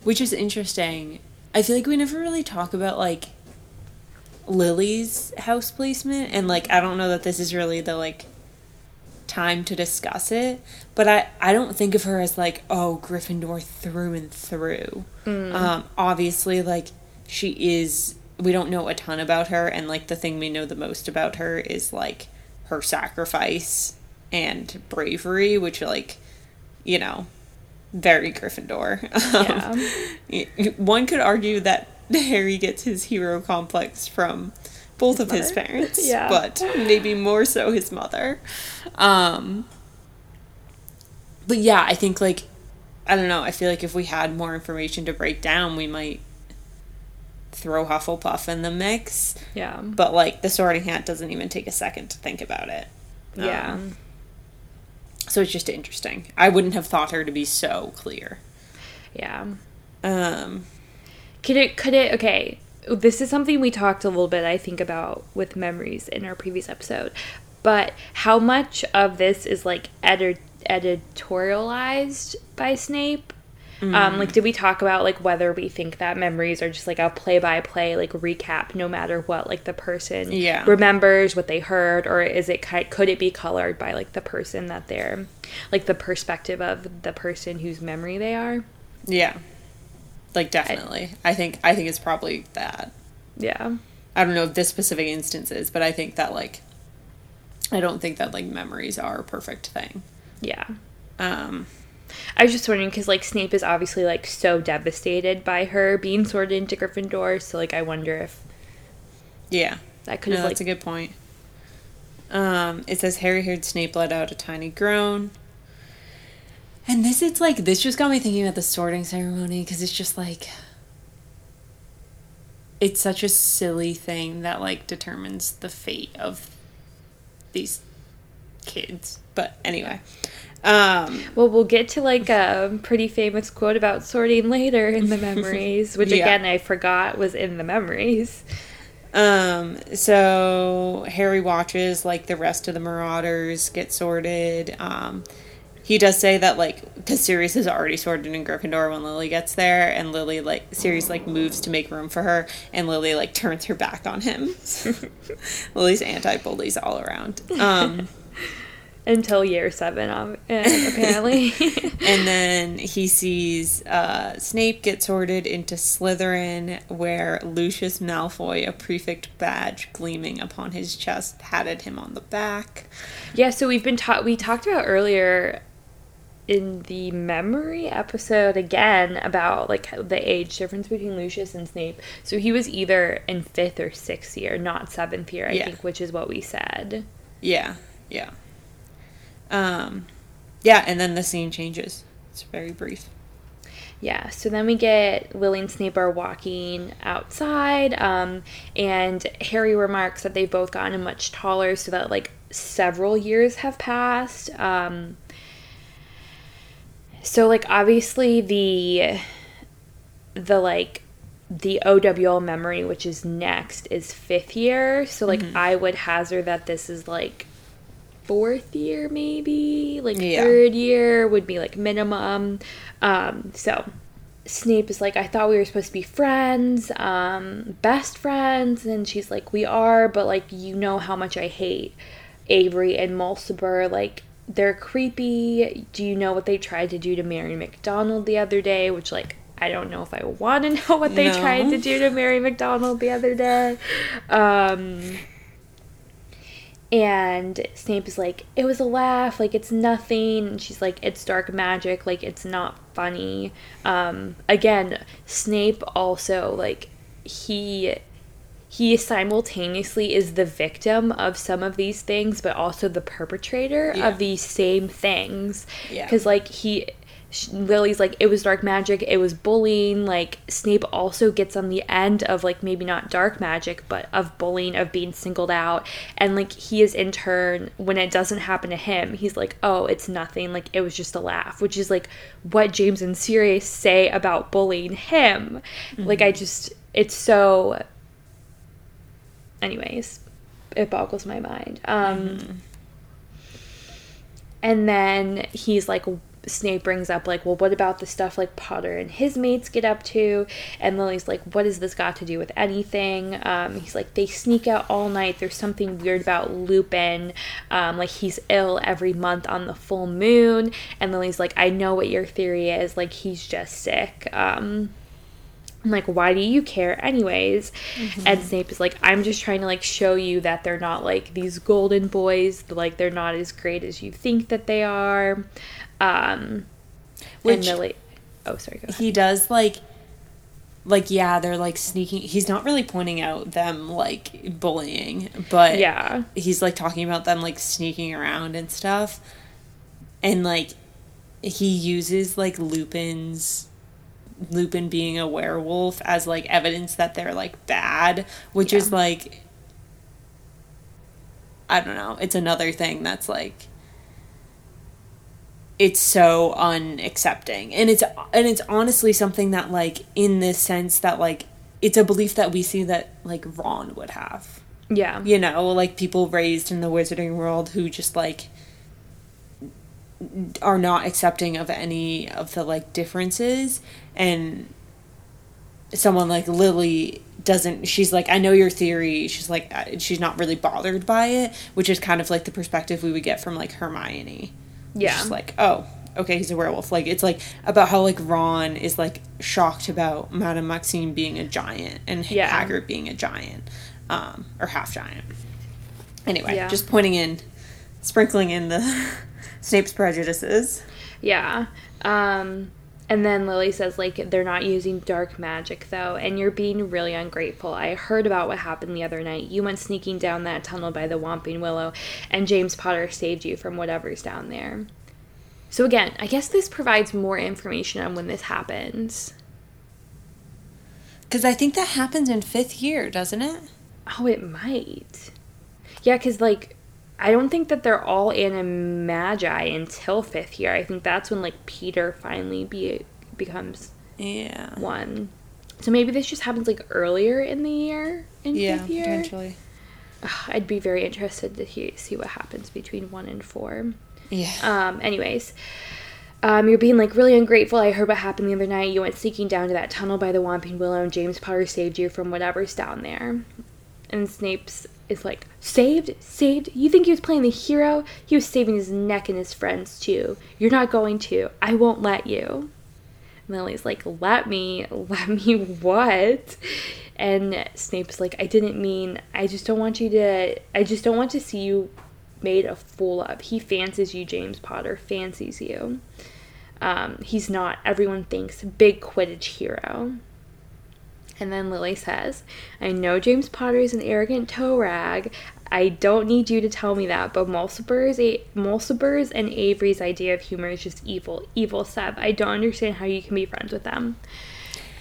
which is interesting. I feel like we never really talk about like Lily's house placement, and like I don't know that this is really the like time to discuss it, but I I don't think of her as like oh Gryffindor through and through. Um, obviously, like she is. We don't know a ton about her, and like the thing we know the most about her is like her sacrifice and bravery, which like you know very Gryffindor. Yeah. Um, one could argue that Harry gets his hero complex from both of his parents, Yeah. but maybe more so his mother. Um, but yeah, I think like I don't know. I feel like if we had more information to break down, we might throw Hufflepuff in the mix. Yeah. But like the Sorting Hat doesn't even take a second to think about it. Yeah. Um, so it's just interesting. I wouldn't have thought her to be so clear. Yeah. Um, Could it could it okay. This is something we talked a little bit, I think, about with memories in our previous episode. But how much of this is like edit- editorialized by Snape? Um, like, did we talk about like whether we think that memories are just like a play by play like recap, no matter what like the person Yeah. remembers what they heard, or is it could it be colored by like the person that they're like the perspective of the person whose memory they are? yeah, like definitely. I think I think it's probably that. Yeah. I don't know if this specific instance is, but I think that like, I don't think that like memories are a perfect thing. Yeah. Um, I was just wondering because like Snape is obviously like so devastated by her being sorted into Gryffindor, so like I wonder if yeah, that could no, have like that's a good point. Um, it says Harry heard Snape let out a tiny groan. And this, it's like this just got me thinking about the sorting ceremony because it's just like it's such a silly thing that like determines the fate of these kids. But anyway, um, well, we'll get to like a pretty famous quote about sorting later in the memories, which Yeah. again I forgot was in the memories. Um, so Harry watches like the rest of the Marauders get sorted. Um, he does say that like because Sirius is already sorted in Gryffindor when Lily gets there, and Lily like Sirius like moves to make room for her, and Lily like turns her back on him. Lily's anti-bullies all around. Um, Until year seven, um, apparently. and then he sees uh, Snape get sorted into Slytherin, where Lucius Malfoy, a prefect badge gleaming upon his chest, patted him on the back. yeah, so we've been taught. We talked about earlier in the memory episode again about like the age difference between Lucius and Snape. So he was either in fifth or sixth year, not seventh year, I Yeah. think, which is what we said. Yeah, yeah. Um, yeah, and then the scene changes. It's very brief. Yeah, so then we get Lily and Snape are walking outside, um, and Harry remarks that they've both gotten much taller, so that like several years have passed. Um, so like obviously the the like the OWL memory, which is next, is fifth year. So like I would hazard that this is like fourth year maybe? Like Yeah. third year would be like minimum. Um so snape is like i thought we were supposed to be friends um best friends. And she's like we are but like you know how much i hate avery and mulciber like they're creepy. Do you know what they tried to do to mary mcdonald the other day? Which like i don't know if i want to know what they No. tried to do to mary mcdonald the other day. Um and Snape is like, it was a laugh, like it's nothing. And she's like, it's dark magic, like it's not funny. Um, again, Snape also like he he simultaneously is the victim of some of these things, but also the perpetrator Yeah. of these same things. Yeah. Because, like, he. Sh- Lily's like, it was dark magic, it was bullying. Like, Snape also gets on the end of, like, maybe not dark magic, but of bullying, of being singled out. And, like, he is in turn, when it doesn't happen to him, he's like, oh, it's nothing. Like, it was just a laugh, which is, like, what James and Sirius say about bullying him. Like, I just, it's so anyways it boggles my mind um and then he's like snape brings up like well what about the stuff like potter and his mates get up to? And lily's like what has this got to do with anything? Um he's like they sneak out all night. There's something weird about lupin. Um like he's ill every month on the full moon. And lily's like i know what your theory is. Like he's just sick. Um I'm like, why do you care anyways? And Snape is like, I'm just trying to like show you that they're not like these golden boys, like they're not as great as you think that they are. Um Which- Lily Oh, sorry, go ahead. he does like like yeah they're like sneaking he's not really pointing out them like bullying but Yeah. he's like talking about them like sneaking around and stuff and like he uses like lupin's lupin being a werewolf as like evidence that they're like bad which is like i don't know it's another thing that's like it's so unaccepting. And it's and it's honestly something that like in this sense that like it's a belief that we see that like ron would have. Yeah. you know like people raised in the wizarding world who just like are not accepting of any of the like differences. And someone like lily doesn't she's like i know your theory. She's like she's not really bothered by it which is kind of like the perspective we would get from like hermione Yeah. just like oh okay he's a werewolf like it's like about how like ron is like shocked about madame Maxime being a giant and Yeah. hagrid being a giant um or half giant anyway Yeah. just pointing in sprinkling in the snape's prejudices Yeah. Um and then Lily says like they're not using dark magic though and you're being really ungrateful. I heard about what happened the other night. You went sneaking down that tunnel by the Whomping Willow and James Potter saved you from whatever's down there. So again, I guess this provides more information on when this happens. because i think that happens in fifth year doesn't it Oh, it might. Yeah, cuz like I don't think that they're all animagi until 5th year. I think that's when like Peter finally be becomes yeah one. So maybe this just happens like earlier in the year in yeah fifth year. potentially Ugh, I'd be very interested to hear, see what happens between one and four. yeah Um, anyways, um, you're being like really ungrateful. I heard what happened the other night. You went sneaking down to that tunnel by the Whomping Willow, and James Potter saved you from whatever's down there. And Snape's is like, saved, saved. You think he was playing the hero? He was saving his neck and his friends too. You're not going to. I won't let you. And Lily's like, let me, let me what? And Snape's like, I didn't mean, I just don't want you to, I just don't want to see you made a fool of. He fancies you, James Potter, fancies you. Um, he's not, everyone thinks, big Quidditch hero. And then Lily says, I know James Potter is an arrogant toe rag. I don't need you to tell me that, but Mulciber's, a- Mulciber's and Avery's idea of humor is just evil. Evil, Sev. I don't understand how you can be friends with them.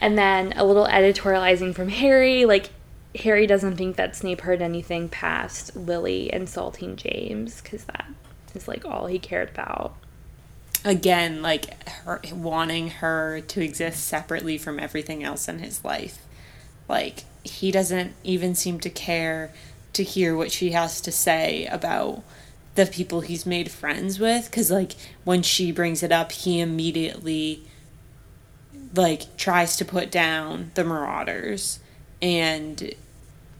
And then a little editorializing from Harry. Like, Harry doesn't think that Snape heard anything past Lily insulting James, because that is, like, all he cared about. Again like her wanting her to exist separately from everything else in his life. Like he doesn't even seem to care to hear what she has to say about the people he's made friends with because like when she brings it up he immediately like tries to put down the marauders. And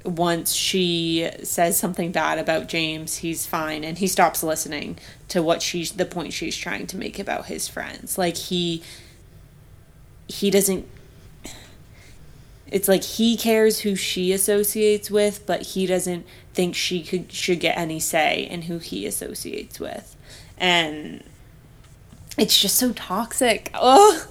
once she says something bad about James, he's fine and he stops listening to what she's the point she's trying to make about his friends. Like he he doesn't it's like he cares who she associates with, but he doesn't think she could should get any say in who he associates with. And it's just so toxic. Oh.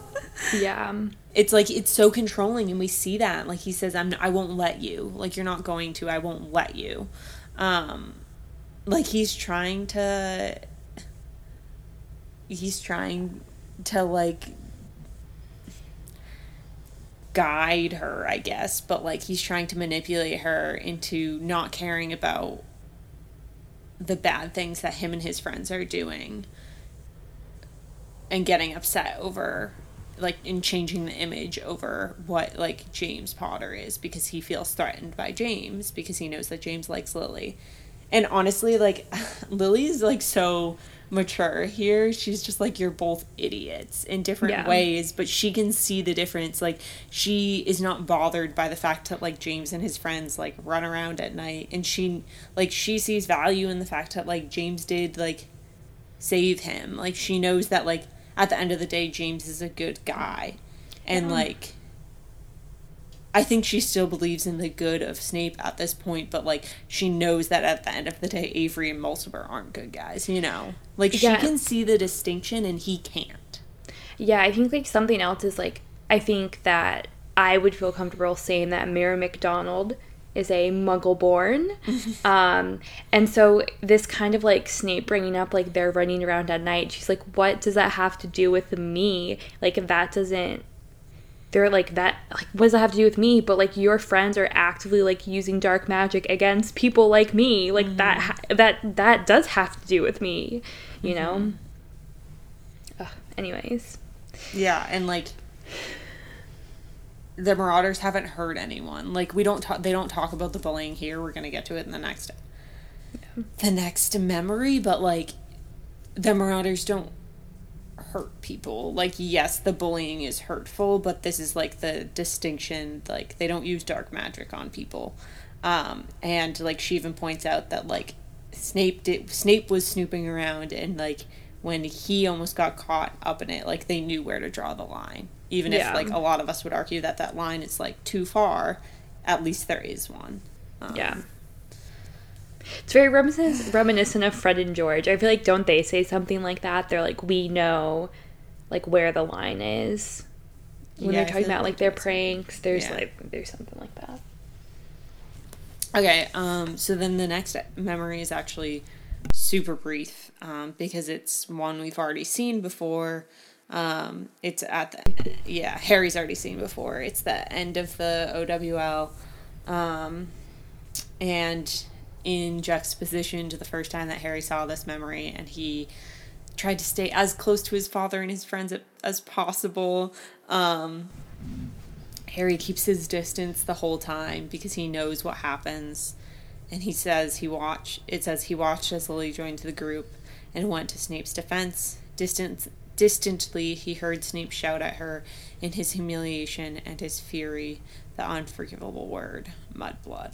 Yeah. It's like it's so controlling and we see that. Like he says i'm i won't let you. Like you're not going to. I won't let you. Um like he's trying to he's trying to like guide her i guess but like he's trying to manipulate her into not caring about the bad things that him and his friends are doing and getting upset over like in changing the image over what like James Potter is because he feels threatened by James because he knows that James likes Lily. And honestly, like Lily's like so mature here. She's just like you're both idiots in different Yeah. ways, but she can see the difference. Like she is not bothered by the fact that like James and his friends like run around at night and she like she sees value in the fact that like James did like save him. Like she knows that like at the end of the day James is a good guy. And like I think she still believes in the good of Snape at this point, but like she knows that at the end of the day Avery and Mulciber aren't good guys, you know. Like she can see the distinction and he can't. Yeah, I think like something else is like I think that I would feel comfortable saying that Mary McDonald is a muggle born. um and so this kind of like Snape bringing up like they're running around at night. She's like what does that have to do with me? Like that doesn't they're like that like what does that have to do with me but like your friends are actively like using dark magic against people like me like that ha- that that does have to do with me you know Ugh, anyways Yeah, and like the Marauders haven't hurt anyone. Like we don't talk they don't talk about the bullying here. We're gonna get to it in the next the next memory, but like the Marauders don't hurt people. Like yes, the bullying is hurtful, but this is like the distinction, like they don't use dark magic on people. Um and like she even points out that like Snape did Snape was snooping around and like when he almost got caught up in it, like they knew where to draw the line. Even Yeah. if like a lot of us would argue that that line is like too far, at least there is one. Um, Yeah. It's very reminiscent, reminiscent of Fred and George. I feel like don't they say something like that? They're like, we know, like where the line is when yeah, they're talking about like their pranks. There's Yeah. like there's something like that. Okay, um, so then the next memory is actually super brief um, because it's one we've already seen before. Um, it's at the yeah Harry's already seen before. It's the end of the OWL, um, and in juxtaposition to the first time that Harry saw this memory, and he tried to stay as close to his father and his friends as possible. Um, Harry keeps his distance the whole time because he knows what happens. And he says he watched it says he watched as Lily joined the group and went to Snape's defense. Distant distantly he heard Snape shout at her in his humiliation and his fury the unforgivable word, mudblood.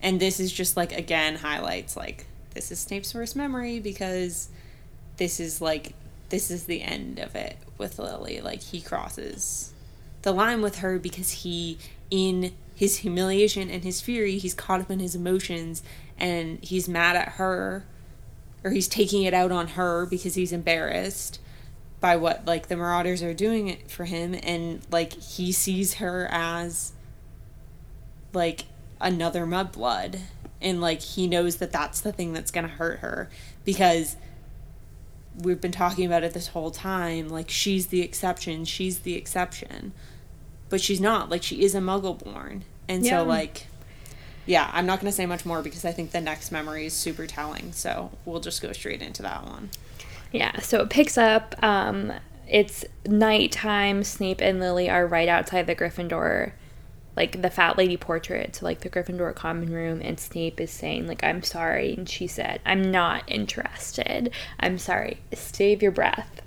And this is just like again highlights like this is Snape's worst memory because this is like this is the end of it with Lily. Like he crosses the line with her because he in his humiliation and his fury he's caught up in his emotions and he's mad at her or he's taking it out on her because he's embarrassed by what like the marauders are doing it for him and like he sees her as like another mudblood and like he knows that that's the thing that's going to hurt her because we've been talking about it this whole time like she's the exception she's the exception. But she's not like she is a muggle born and Yeah. so like yeah i'm not going to say much more because i think the next memory is super telling so we'll just go straight into that one Yeah, so it picks up. Um, it's nighttime. Snape and Lily are right outside the Gryffindor, like the fat lady portrait, so like the Gryffindor common room. And Snape is saying, like, I'm sorry. And she said, I'm not interested. I'm sorry. Save your breath.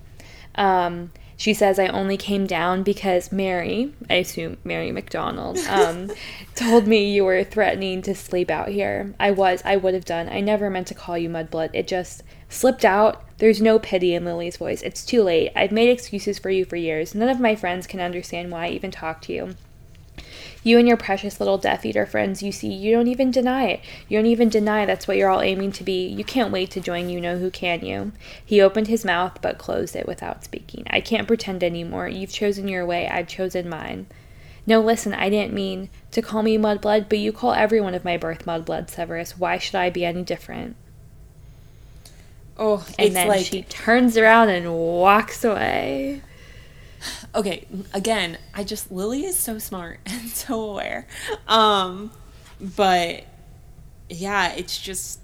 Um, she says, I only came down because Mary, I assume Mary McDonald, um, told me you were threatening to sleep out here. I was, I would have done. I never meant to call you Mudblood. It just slipped out. There's no pity in Lily's voice. It's too late. I've made excuses for you for years. None of my friends can understand why I even talk to you. You and your precious little Death Eater friends, you see, you don't even deny it. You don't even deny that's what you're all aiming to be. You can't wait to join you know who can you. He opened his mouth but closed it without speaking. I can't pretend anymore. You've chosen your way, I've chosen mine. No, listen, I didn't mean to call me Mudblood, but you call every one of my birth Mudblood, Severus. Why should I be any different? Oh, And it's then like she turns around and walks away. Okay again i just lily is so smart and so aware. Um but yeah it's just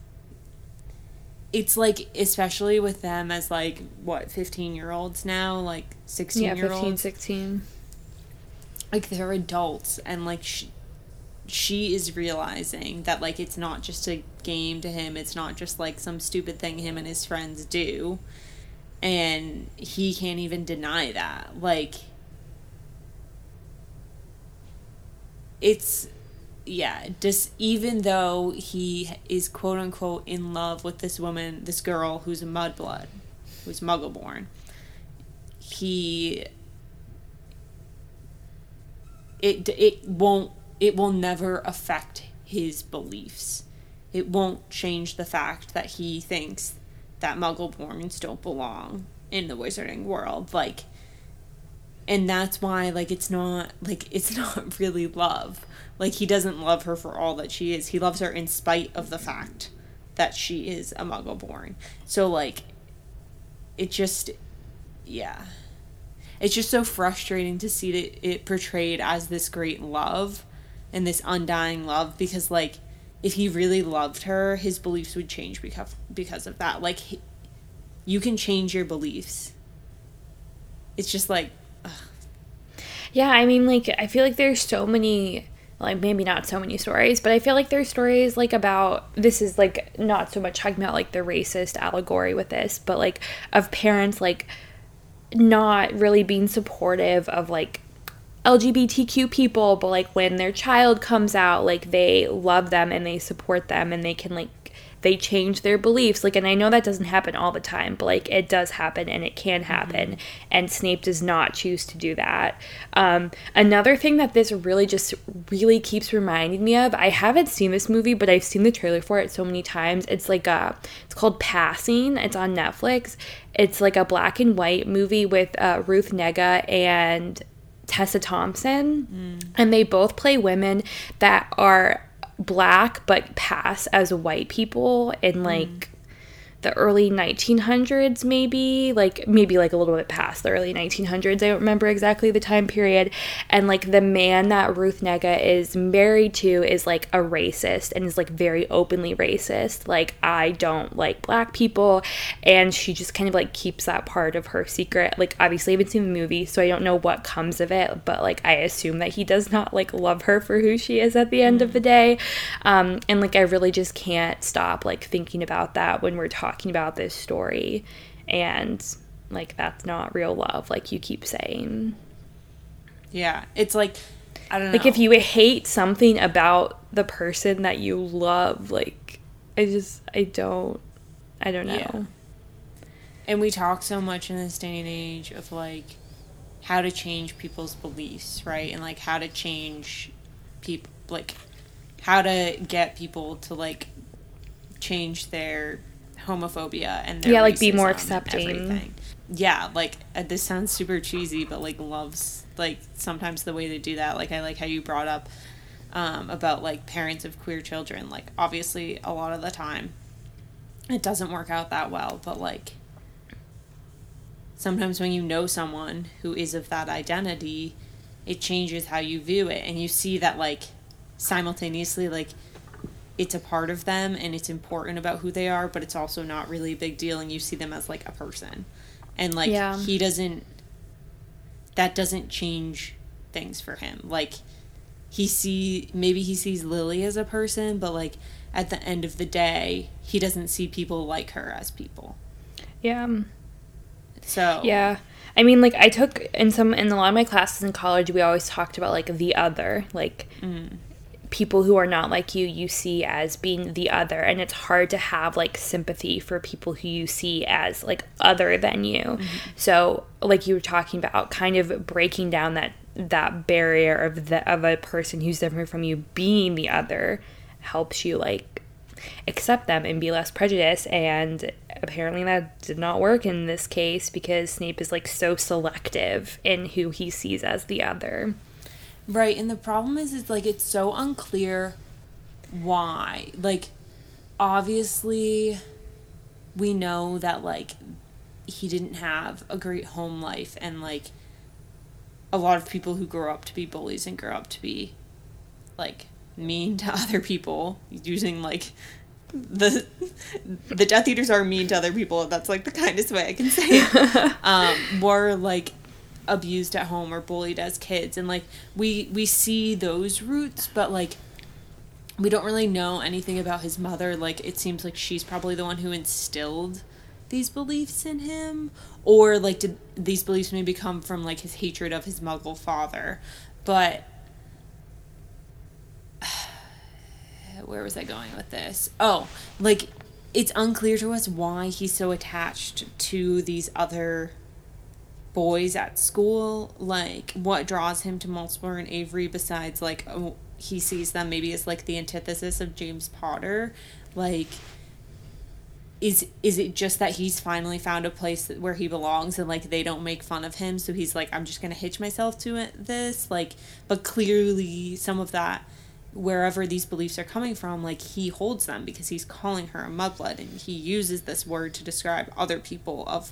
it's like especially with them as like what 15 year olds now? Like 16 Yeah, year 15, olds 16. like they're adults and like she, she is realizing that like it's not just a game to him. It's not just like some stupid thing him and his friends do and he can't even deny that. Like it's yeah just even though he is quote unquote in love with this woman this girl who's a mudblood who's muggle born he it it won't it will never affect his beliefs. It won't change the fact that he thinks that muggleborns don't belong in the wizarding world like and that's why like it's not like it's not really love. Like he doesn't love her for all that she is. He loves her in spite of the fact that she is a muggleborn so like it just yeah. It's just so frustrating to see it, it portrayed as this great love and this undying love because like if he really loved her his beliefs would change because because of that. Like he, you can change your beliefs. It's just like Yeah, I mean, like, I feel like there's so many, like, maybe not so many stories, but I feel like there's stories, like, about this is, like, not so much talking about, like, the racist allegory with this, but, like, of parents, like, not really being supportive of, like, LGBTQ people, but, like, when their child comes out, like, they love them and they support them and they can, like, they change their beliefs. Like and i know that doesn't happen all the time but like it does happen and it can happen. And snape does not choose to do that. Um, another thing that this really just really keeps reminding me of i haven't seen this movie but i've seen the trailer for it so many times. It's like a it's called passing. It's on netflix. It's like a black and white movie with uh, ruth negga and tessa thompson and they both play women that are black but pass as white people in like the early 1900s maybe like maybe like a little bit past the early 1900s i don't remember exactly the time period. And like the man that ruth negga is married to is like a racist and is like very openly racist. Like i don't like black people. And she just kind of like keeps that part of her secret. Like obviously i haven't seen the movie so i don't know what comes of it. But like i assume that he does not like love her for who she is at the end of the day. Um and like i really just can't stop like thinking about that when we're talking about this story and like that's not real love like you keep saying. Yeah it's like i don't know like if you hate something about the person that you love like i just i don't i don't know. Yeah. and we talk so much in this day and age of like how to change people's beliefs right? And like how to change people like how to get people to like change their homophobia and their Yeah, like, be more accepting. yeah like uh, this sounds super cheesy but like loves like sometimes the way to do that. Like i like how you brought up um, about like parents of queer children. Like obviously a lot of the time it doesn't work out that well but like sometimes when you know someone who is of that identity it changes how you view it. And you see that like simultaneously like it's a part of them and it's important about who they are but it's also not really a big deal and you see them as like a person and like Yeah. he doesn't that doesn't change things for him like he see maybe he sees lily as a person but like at the end of the day he doesn't see people like her as people yeah um, so Yeah. I mean, like, I took in some, in a lot of my classes in college, we always talked about, like, the other. Like, mm. People who are not like you, you see as being the other. And it's hard to have, like, sympathy for people who you see as, like, other than you. Mm-hmm. So, like, you were talking about kind of breaking down that that barrier of the of a person who's different from you being the other helps you like accept them and be less prejudiced and apparently that did not work in this case because Snape is like so selective in who he sees as the other. Right, and the problem is, it's like it's so unclear why. Like, obviously, we know that like he didn't have a great home life, and like a lot of people who grow up to be bullies and grow up to be like mean to other people using like the the Death Eaters are mean to other people. That's like the kindest way I can say it. um, were like abused at home or bullied as kids, and like we we see those roots, but like we don't really know anything about his mother. Like it seems like she's probably the one who instilled these beliefs in him, or like did these beliefs maybe come from like his hatred of his Muggle father, but where was I going with this? Oh, like it's unclear to us why he's so attached to these other boys at school. Like what draws him to Mulciber and Avery besides like oh, he sees them maybe as like the antithesis of James Potter. Like is is it just that he's finally found a place where he belongs and like they don't make fun of him so he's like I'm just going to hitch myself to it this like but clearly some of that wherever these beliefs are coming from, like he holds them because he's calling her a mudblood and he uses this word to describe other people of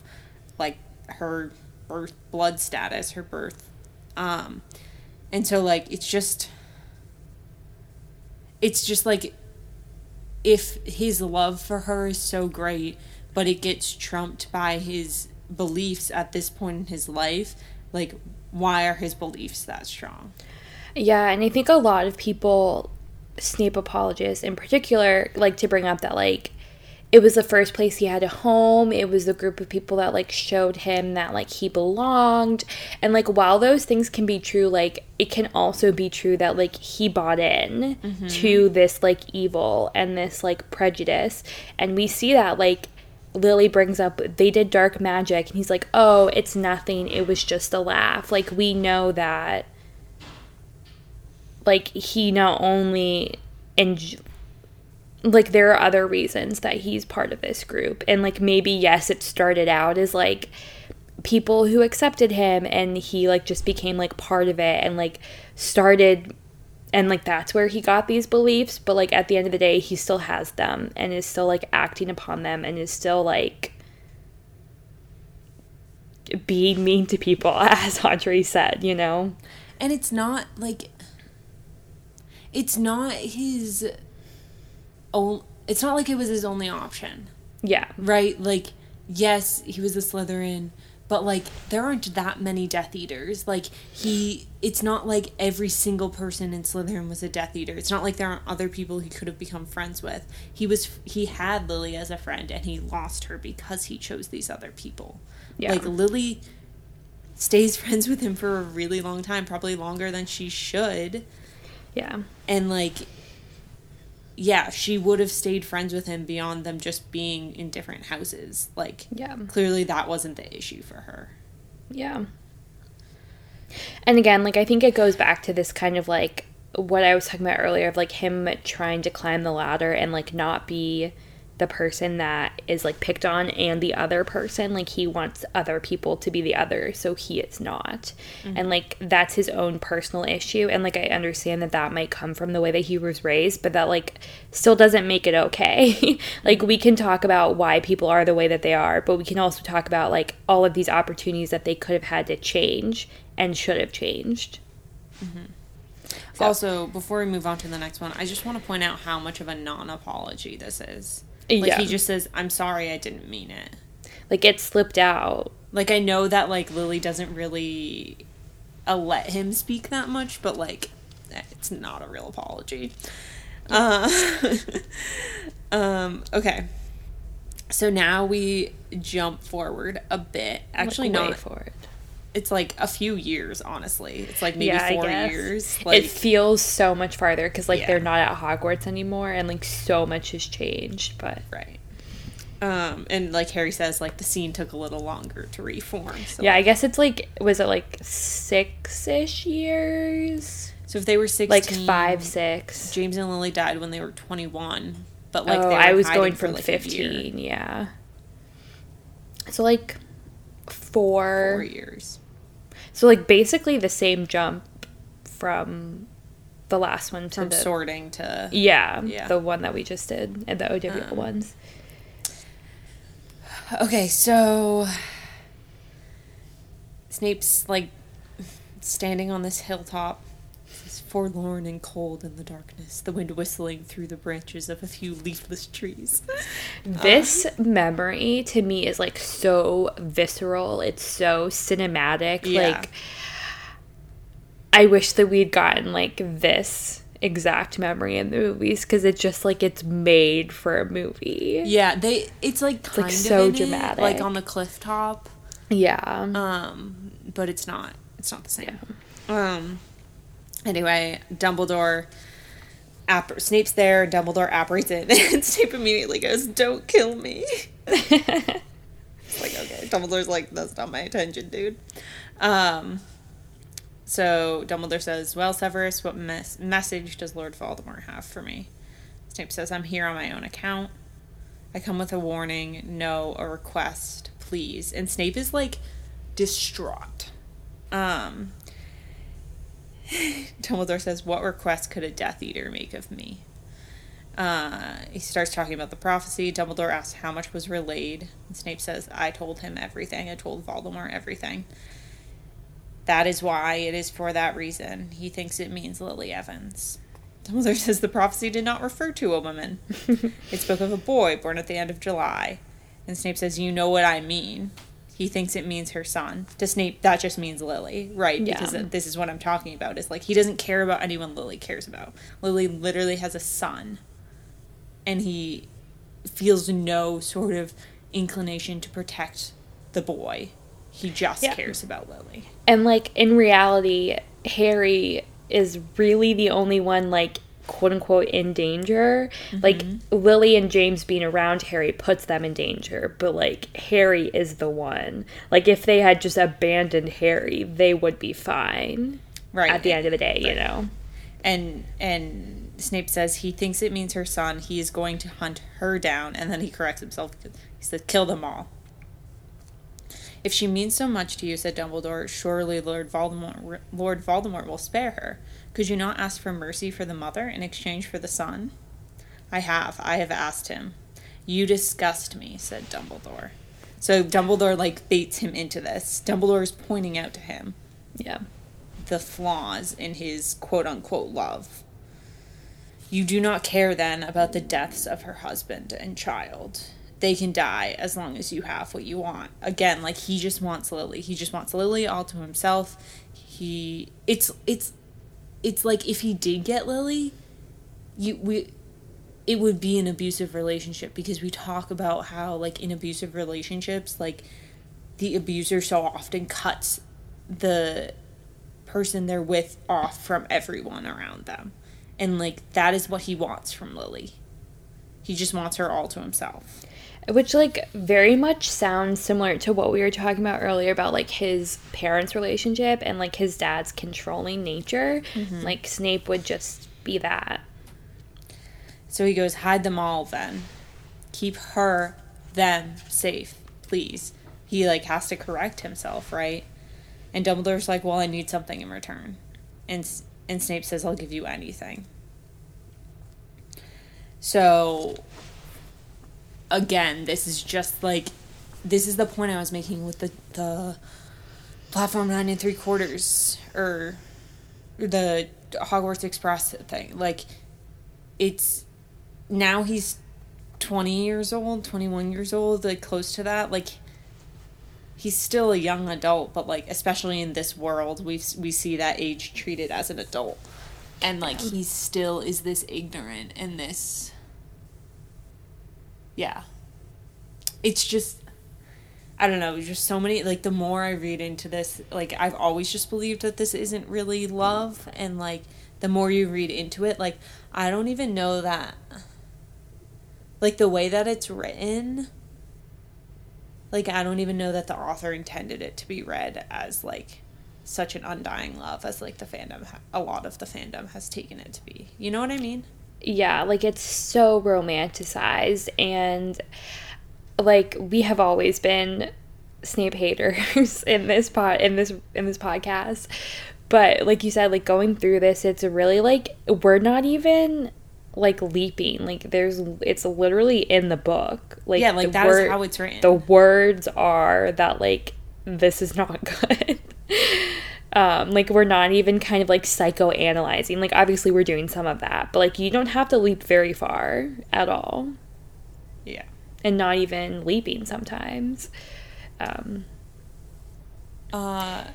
like her birth blood status, her birth. Um and so like it's just it's just like if his love for her is so great, but it gets trumped by his beliefs at this point in his life, like why are his beliefs that strong? Yeah, and I think a lot of people, Snape apologists in particular, like to bring up that like it was the first place he had a home. It was the group of people that like showed him that like he belonged. And like while those things can be true, like it can also be true that like he bought in mm-hmm. to this like evil and this like prejudice. And we see that like Lily brings up they did dark magic and he's like, "Oh, it's nothing. It was just a laugh." Like we know that like he not only and like there are other reasons that he's part of this group. And like maybe yes it started out as like people who accepted him and he like just became like part of it and like started and like that's where he got these beliefs. But like at the end of the day he still has them and is still like acting upon them and is still like being mean to people as Audrey said you know? And it's not like it's not his it's not like it was his only option. Yeah. Right? Like yes, he was a Slytherin, but like there aren't that many Death Eaters. Like he it's not like every single person in Slytherin was a Death Eater. It's not like there aren't other people he could have become friends with. He was he had Lily as a friend and he lost her because he chose these other people. Yeah. Like Lily stays friends with him for a really long time, probably longer than she should. Yeah. And like yeah, she would have stayed friends with him beyond them just being in different houses. Like yeah. clearly that wasn't the issue for her. Yeah. And again, like I think it goes back to this kind of like what I was talking about earlier of like him trying to climb the ladder and like not be the person that is like picked on and the other person like he wants other people to be the other so he is not mm-hmm. and like that's his own personal issue and like i understand that that might come from the way that he was raised but that like still doesn't make it okay like we can talk about why people are the way that they are but we can also talk about like all of these opportunities that they could have had to change and should have changed mm-hmm. so. also before we move on to the next one i just want to point out how much of a non-apology this is like yeah. he just says, "I'm sorry, I didn't mean it." Like it slipped out. Like I know that like Lily doesn't really uh, let him speak that much, but like it's not a real apology. Uh, um, okay. So now we jump forward a bit. Actually, like not forward. It's like a few years, honestly. It's like maybe yeah, four years. Like, it feels so much farther because like yeah. they're not at Hogwarts anymore, and like so much has changed. But right. Um, and like Harry says, like the scene took a little longer to reform. So Yeah, I guess it's like was it like six ish years? So if they were sixteen, Like five, six. James and Lily died when they were twenty one. But like oh, they were I was going from like, fifteen. Yeah. So like four. four years. So like basically the same jump from the last one to From the sorting to yeah, Yeah. the one that we just did and the OWL Um, ones. Okay, so Snape's like standing on this hilltop. Forlorn and cold in the darkness, the wind whistling through the branches of a few leafless trees. This memory to me is like so visceral. It's so cinematic. Yeah. Like I wish that we'd gotten like this exact memory in the movies because it's just like it's made for a movie. Yeah, they it's like kind like, of so in it, dramatic. like on the cliff top. Yeah. Um, but it's not. It's not the same. Um. Anyway, Dumbledore. App- Snape's there. Dumbledore apparates in, and Snape immediately goes, "Don't kill me." It's like okay, Dumbledore's like, "That's not my intention, dude." Um. So Dumbledore says, "Well, Severus, what mes- message does Lord Voldemort have for me?" Snape says, "I'm here on my own account. I come with a warning, no, a request, please." And Snape is like distraught. Um, Dumbledore says, What request could a Death Eater make of me? Uh, he starts talking about the prophecy. Dumbledore asks how much was relayed. And Snape says, I told him everything. I told Voldemort everything. That is why it is for that reason. He thinks it means Lily Evans. Dumbledore says the prophecy did not refer to a woman. it spoke of a boy born at the end of July. And Snape says, You know what I mean. He thinks it means her son. To Snape, that just means Lily, right? Yeah. Because this is what I'm talking about. Is like he doesn't care about anyone Lily cares about. Lily literally has a son, and he feels no sort of inclination to protect the boy. He just Yeah. cares about Lily. And like in reality, Harry is really the only one like quote unquote in danger. Like mm-hmm. Lily and James being around Harry puts them in danger, but like Harry is the one. Like if they had just abandoned Harry, they would be fine. Right. At the end of the day, you know. and and Snape says he thinks it means her son. He is going to hunt her down, and then he corrects himself. He said, "Kill them all." If she means so much to you, said Dumbledore, surely Lord Voldemort, Lord Voldemort will spare her. Could you not ask for mercy for the mother in exchange for the son? I have. I have asked him. You disgust me, said Dumbledore. So Dumbledore like baits him into this. Dumbledore is pointing out to him Yeah. the flaws in his quote unquote love. You do not care then about the deaths of her husband and child. They can die as long as you have what you want. Again, like he just wants Lily. He just wants Lily all to himself. He it's it's it's like if he did get Lily, you we it would be an abusive relationship because we talk about how like in abusive relationships like the abuser so often cuts the person they're with off from everyone around them. And like that is what he wants from Lily. He just wants her all to himself. Which like very much sounds similar to what we were talking about earlier about like his parents' relationship and like his dad's controlling nature. Mm-hmm. Like Snape would just be that. So he goes, hide them all then. Keep her, them safe, please. He like has to correct himself, right? And Dumbledore's like, well, I need something in return. And and Snape says, I'll give you anything. So again, this is just like this is the point I was making with the the platform nine and three quarters or the Hogwarts Express thing. Like it's now he's 20 years old 21 years old like close to that like he's still a young adult but like especially in this world we we see that age treated as an adult and like he still is this ignorant and this yeah it's just I don't know, just so many like the more I read into this, like I've always just believed that this isn't really love and like the more you read into it, like I don't even know that like the way that it's written, like I don't even know that the author intended it to be read as like such an undying love as like the fandom a lot of the fandom has taken it to be. You know what I mean? Yeah, like it's so romanticized and like we have always been Snape haters in this pod in this in this podcast. But like you said, like going through this, it's really like we're not even like leaping. Like there's it's literally in the book. Like Yeah, like the that is word- how it's written. The words are that like this is not good. Um, like we're not even kind of like psychoanalyzing. Like obviously we're doing some of that, but like you don't have to leap very far at all, yeah. and not even leaping sometimes. Um, Uh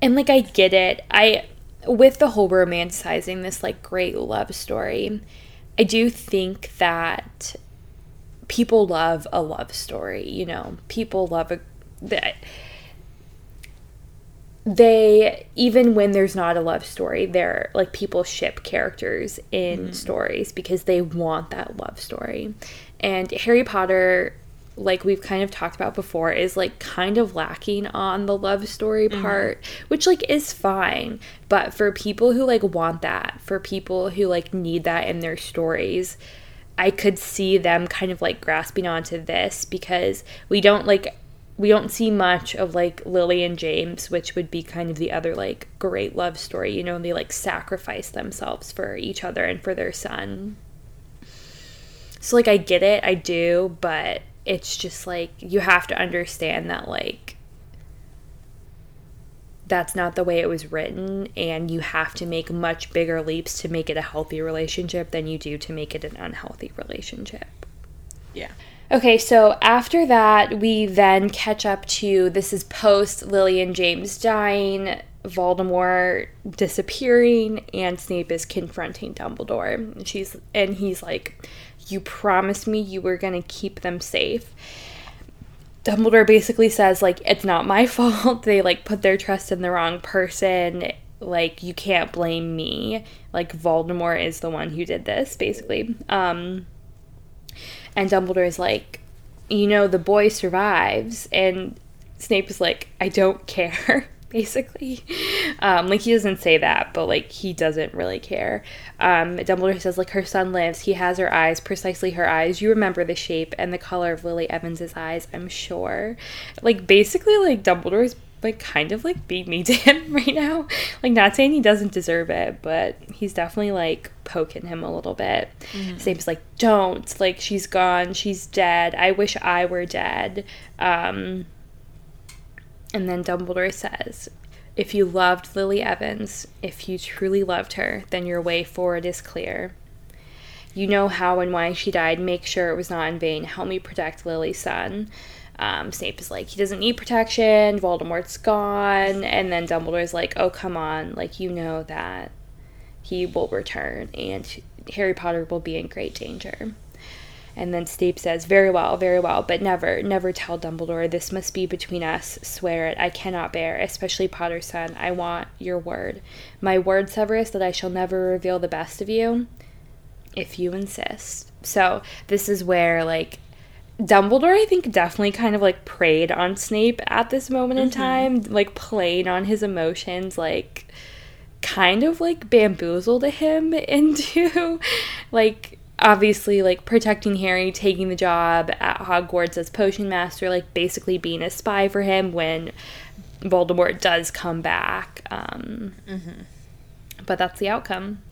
and like I get it. I with the whole romanticizing this like great love story, I do think that people love a love story, you know. People love a that they even when there's not a love story, they're like people ship characters in mm. stories because they want that love story. And Harry Potter like we've kind of talked about before is like kind of lacking on the love story mm-hmm. part which like is fine. But for people who like want that for people who like need that in their stories i could see them kind of like grasping onto this because we don't like we don't see much of like lily and james which would be kind of the other like great love story you know they like sacrifice themselves for each other and for their son so like I get it, I do, but it's just like you have to understand that like that's not the way it was written and you have to make much bigger leaps to make it a healthy relationship than you do to make it an unhealthy relationship. yeah. Okay, so after that, we then catch up to this is post Lily and James dying, Voldemort disappearing, and Snape is confronting Dumbledore. And she's and he's like, "You promised me you were gonna keep them safe." Dumbledore basically says like it's not my fault. They like put their trust in the wrong person. Like you can't blame me. Like Voldemort is the one who did this basically. Um and Dumbledore is like, you know, the boy survives. And Snape is like, I don't care, basically. Um, like, he doesn't say that, but like, he doesn't really care. Um, Dumbledore says, like, her son lives. He has her eyes, precisely her eyes. You remember the shape and the color of Lily Evans's eyes, I'm sure. Like, basically, like, Dumbledore's like kind of like being me to him right now. Like not saying he doesn't deserve it, but he's definitely like poking him a little bit. Snape's like, "Don't! Like she's gone. She's dead. I wish I were dead." Um, and then Dumbledore says, "If you loved Lily Evans, if you truly loved her, then your way forward is clear." You know how and why she died. Make sure it was not in vain. Help me protect Lily's son. Um, Snape is like, he doesn't need protection. Voldemort's gone. And then Dumbledore's like, oh, come on. Like, you know that he will return and Harry Potter will be in great danger. And then Snape says, Very well, very well, but never, never tell Dumbledore. This must be between us. Swear it. I cannot bear, especially Potter's son. I want your word. My word, Severus, that I shall never reveal the best of you if you insist. So this is where like Dumbledore, I think, definitely kind of like preyed on Snape at this moment in time, like played on his emotions, like kind of like bamboozled him into like obviously like protecting Harry, taking the job at Hogwarts as potion master, like basically being a spy for him when Voldemort does come back. Um, But that's the outcome.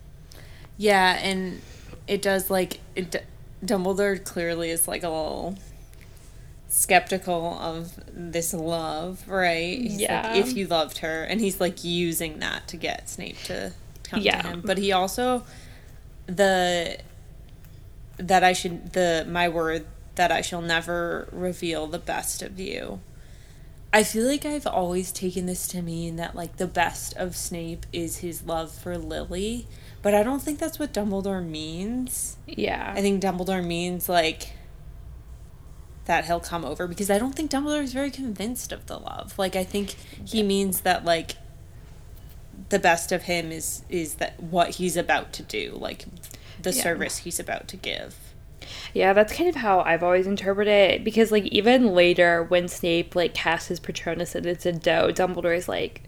Yeah, and it does like it. Dumbledore clearly is like a little skeptical of this love, right? He's Yeah. Like, if you loved her, and he's like using that to get Snape to come Yeah. to him. But he also the that I should the my word that I shall never reveal the best of you. I feel like I've always taken this to mean that like the best of Snape is his love for Lily, but I don't think that's what Dumbledore means. Yeah. I think Dumbledore means like that he'll come over because I don't think Dumbledore is very convinced of the love. Like I think he means that like the best of him is is that what he's about to do, like the Yeah. service he's about to give. Yeah, that's kind of how I've always interpreted it because like even later when Snape like casts his Patronus and it's a doe, Dumbledore's like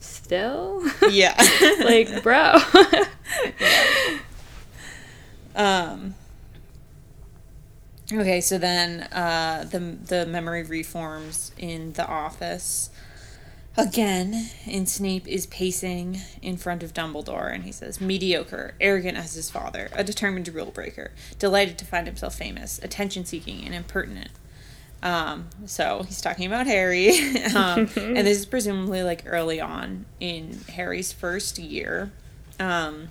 still Yeah. like bro. Um. Okay, so then uh, the the memory reforms in the office again, and Snape is pacing in front of Dumbledore, and he says, "Mediocre, arrogant as his father, a determined rule breaker, delighted to find himself famous, attention seeking, and impertinent." Um, so he's talking about Harry, um, and this is presumably like early on in Harry's first year. Um,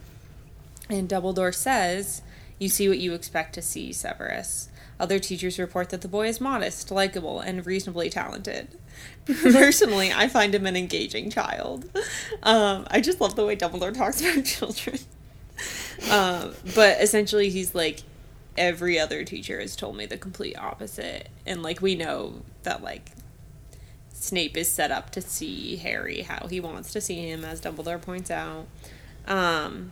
and Dumbledore says, You see what you expect to see, Severus. Other teachers report that the boy is modest, likable, and reasonably talented. Personally, I find him an engaging child. Um, I just love the way Dumbledore talks about children. Um, but essentially, he's like, every other teacher has told me the complete opposite. And, like, we know that, like, Snape is set up to see Harry how he wants to see him, as Dumbledore points out. Um,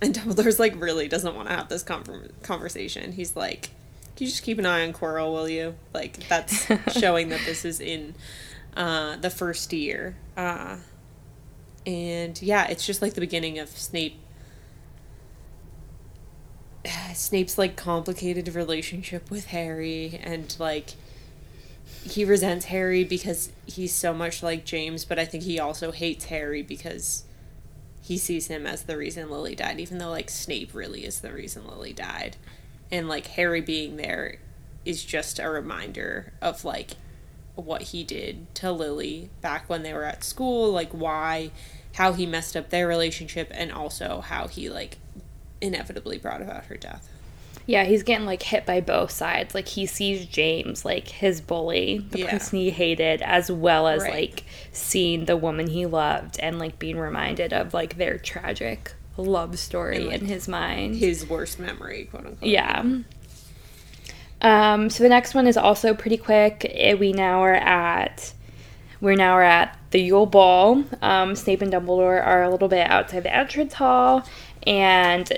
and Dumbledore's like really doesn't want to have this conver- conversation. He's like, "Can you just keep an eye on Quirrell, will you?" Like that's showing that this is in uh, the first year. Uh, and yeah, it's just like the beginning of Snape. Snape's like complicated relationship with Harry and like he resents Harry because he's so much like James, but I think he also hates Harry because he sees him as the reason Lily died, even though like Snape really is the reason Lily died. And like Harry being there is just a reminder of like what he did to Lily back when they were at school, like why how he messed up their relationship and also how he like inevitably brought about her death. yeah, he's getting like hit by both sides. Like he sees James, like his bully, the Yeah. person he hated, as well as Right. like seeing the woman he loved and like being reminded of like their tragic love story And, like, in his mind. His worst memory, quote unquote. Yeah. Um, so the next one is also pretty quick. Eh, We now are at we're now are at the Yule Ball. Um, Snape and Dumbledore are a little bit outside the entrance hall, and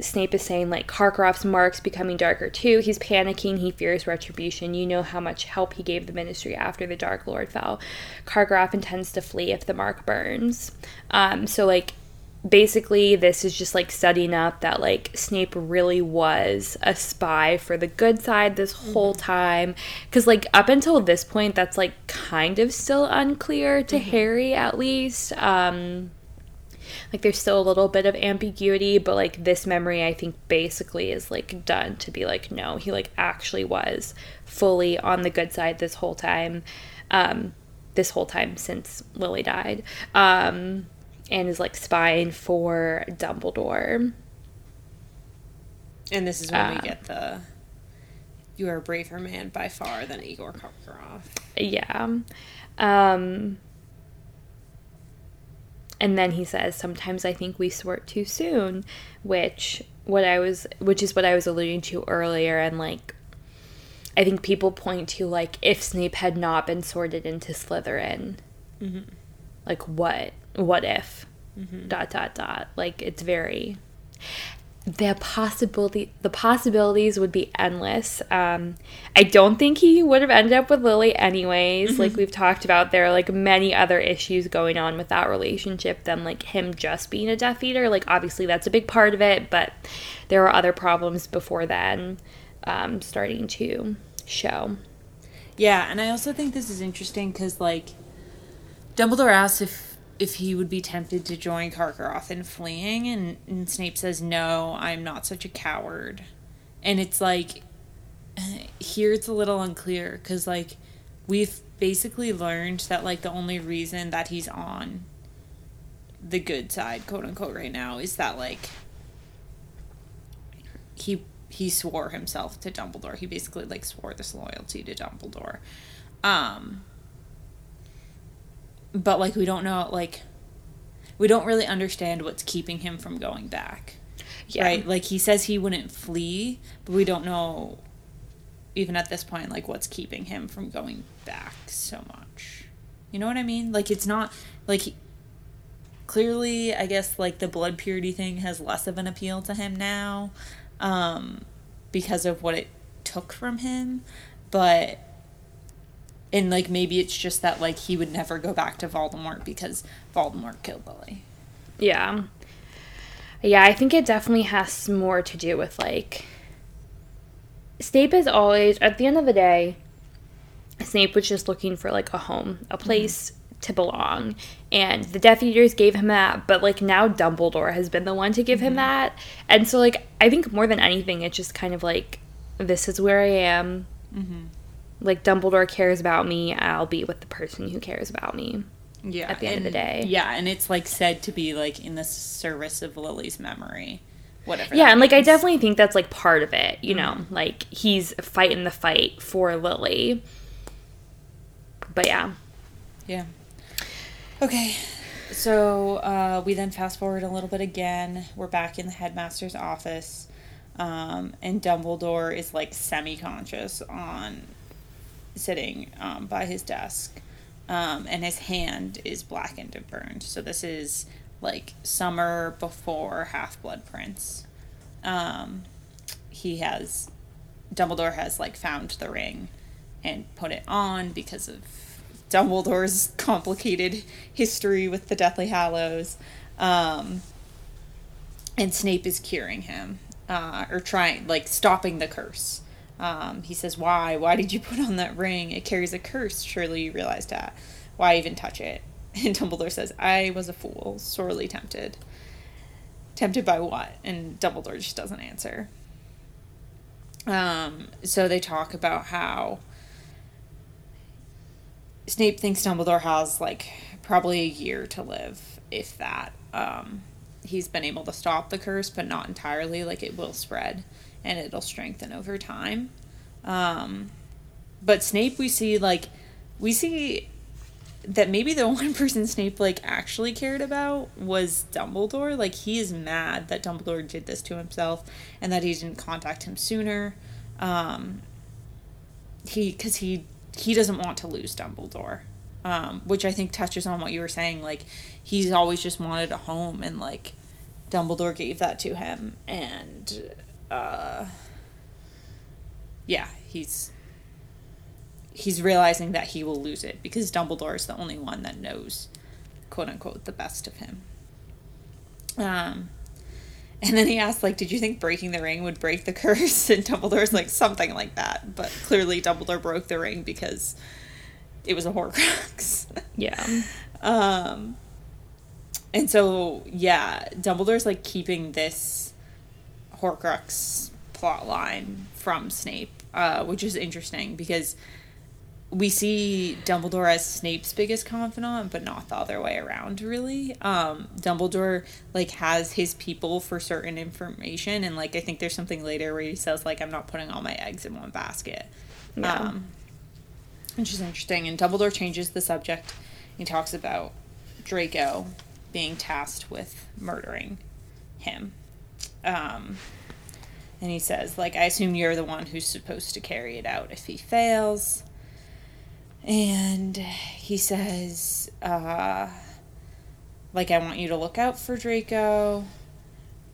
Snape is saying like Karkaroff's mark's becoming darker too. He's panicking. He fears retribution. You know how much help he gave the Ministry after the Dark Lord fell. Karkaroff intends to flee if the mark burns. Um, so like basically this is just like setting up that like Snape really was a spy for the good side this whole time. Cuz like up until this point that's like kind of still unclear to Harry at least. Um like there's still a little bit of ambiguity but like this memory I think basically is like done to be like no he like actually was fully on the good side this whole time um this whole time since Lily died. Um and is like spying for Dumbledore. And this is when Uh, we get the you are a braver man by far than Igor Karkaroff. Yeah. Um and then he says sometimes I think we sort too soon, which what I was which is what I was alluding to earlier and like I think people point to like if Snape had not been sorted into Slytherin. Like what what if dot dot dot. Like it's very the possibility the possibilities would be endless. Um i don't think he would have ended up with lily anyways. Like we've talked about there are like many other issues going on with that relationship than like him just being a death eater. Like obviously that's a big part of it but there were other problems before then um starting to show. Yeah, and I also think this is interesting because like Dumbledore asks if if he would be tempted to join Karkaroff in fleeing, and, and Snape says, "No, I'm not such a coward." And it's like here it's a little unclear because like we've basically learned that like the only reason that he's on the good side, quote unquote, right now is that like he he swore himself to Dumbledore. He basically like swore this loyalty to Dumbledore. Um but like we don't know like we don't really understand what's keeping him from going back. yeah Right? Like he says he wouldn't flee, but we don't know even at this point like what's keeping him from going back so much. You know what I mean? Like it's not like he, clearly I guess like the blood purity thing has less of an appeal to him now. Um because of what it took from him, but and like maybe it's just that like he would never go back to Voldemort because Voldemort killed Lily. Yeah. Yeah, I think it definitely has more to do with like Snape is always at the end of the day Snape was just looking for like a home, a mm-hmm. place to belong. And the Death Eaters gave him that, but like now Dumbledore has been the one to give him mm-hmm. that. And so like I think more than anything it's just kind of like this is where I am. Mm-hmm. Like Dumbledore cares about me, I'll be with the person who cares about me. Yeah. At the end of the day. Yeah, and it's like said to be like in the service of Lily's memory. Whatever. Yeah, and like I definitely think that's like part of it, you know, like he's fighting the fight for Lily. But yeah. Yeah. Okay. So uh, we then fast forward a little bit again. We're back in the headmaster's office. Um, and Dumbledore is like semi conscious on sitting um, by his desk. Um, and his hand is blackened and burned. So this is like summer before Half Blood Prince. Um, he has Dumbledore has like found the ring and put it on because of Dumbledore's complicated history with the Deathly Hallows. Um, and Snape is curing him, uh, or trying, like, stopping the curse. Um, he says, Why? Why did you put on that ring? It carries a curse. Surely you realized that. Why even touch it? And Dumbledore says, I was a fool, sorely tempted. Tempted by what? And Dumbledore just doesn't answer. Um, so they talk about how Snape thinks Dumbledore has like probably a year to live, if that. Um, he's been able to stop the curse, but not entirely. Like it will spread and it'll strengthen over time. Um, but Snape, we see like we see that maybe the one person Snape like actually cared about was Dumbledore. Like he is mad that Dumbledore did this to himself and that he didn't contact him sooner. Um, he because he he doesn't want to lose Dumbledore, um, which I think touches on what you were saying. Like he's always just wanted a home, and like Dumbledore gave that to him, and uh, yeah, he's he's realizing that he will lose it because Dumbledore is the only one that knows, quote unquote, the best of him. Um, and then he asked, like, did you think breaking the ring would break the curse? And Dumbledore's like, something like that. But clearly, Dumbledore broke the ring because it was a Horcrux. Yeah. um, and so, yeah, Dumbledore's like keeping this Horcrux plot line from Snape, uh, which is interesting because we see Dumbledore as Snape's biggest confidant, but not the other way around, really. Um, Dumbledore like has his people for certain information, and like I think there's something later where he says like I'm not putting all my eggs in one basket, Yeah. um, which is interesting. And Dumbledore changes the subject. He talks about Draco being tasked with murdering him. Um, and he says, like, I assume you're the one who's supposed to carry it out if he fails. And he says, uh, like, I want you to look out for Draco,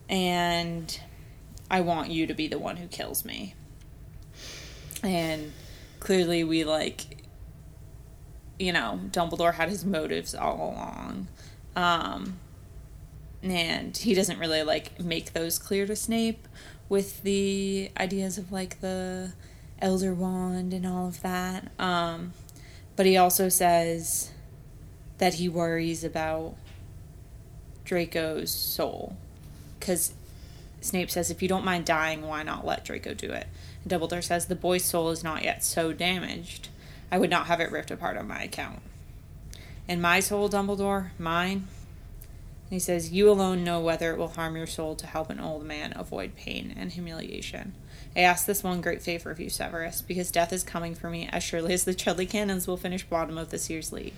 and I want you to be the one who kills me. And clearly, we, like, you know, Dumbledore had his motives all along. Um, and he doesn't really, like, make those clear to Snape with the ideas of, like, the Elder Wand and all of that. Um, but he also says that he worries about Draco's soul. Because Snape says, if you don't mind dying, why not let Draco do it? And Dumbledore says, the boy's soul is not yet so damaged. I would not have it ripped apart on my account. And my soul, Dumbledore, mine. He says, You alone know whether it will harm your soul to help an old man avoid pain and humiliation. I ask this one great favor of you, Severus, because death is coming for me as surely as the Chudley Cannons will finish bottom of this year's league.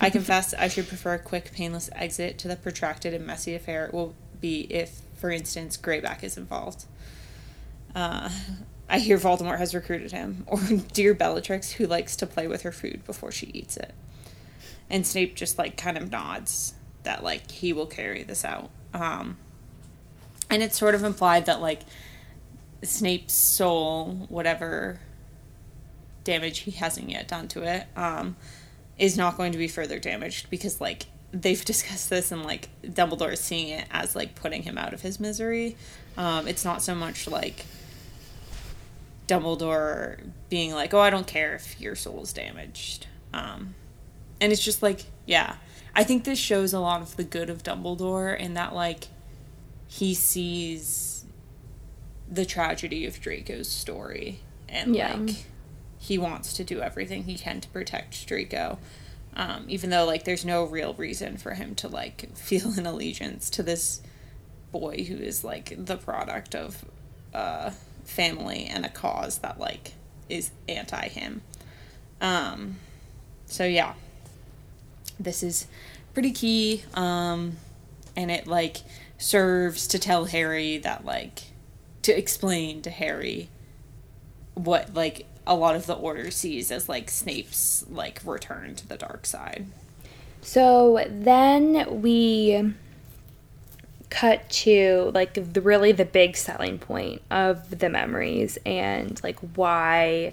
I confess I should prefer a quick, painless exit to the protracted and messy affair it will be if, for instance, Greyback is involved. Uh, I hear Voldemort has recruited him, or dear Bellatrix, who likes to play with her food before she eats it. And Snape just like kind of nods that like he will carry this out. Um, and it's sort of implied that like Snape's soul, whatever damage he hasn't yet done to it, um, is not going to be further damaged because like they've discussed this and like Dumbledore is seeing it as like putting him out of his misery. Um, it's not so much like Dumbledore being like, "Oh, I don't care if your soul is damaged," um, and it's just like, yeah, I think this shows a lot of the good of Dumbledore in that like he sees the tragedy of Draco's story and Yeah. like he wants to do everything he can to protect Draco. Um, even though like there's no real reason for him to like feel an allegiance to this boy who is like the product of a family and a cause that like is anti him. Um, so yeah, this is pretty key. Um, and it like serves to tell Harry that like to explain to Harry what like a lot of the order sees as like Snape's like return to the dark side. So then we cut to like the really the big selling point of the memories and like why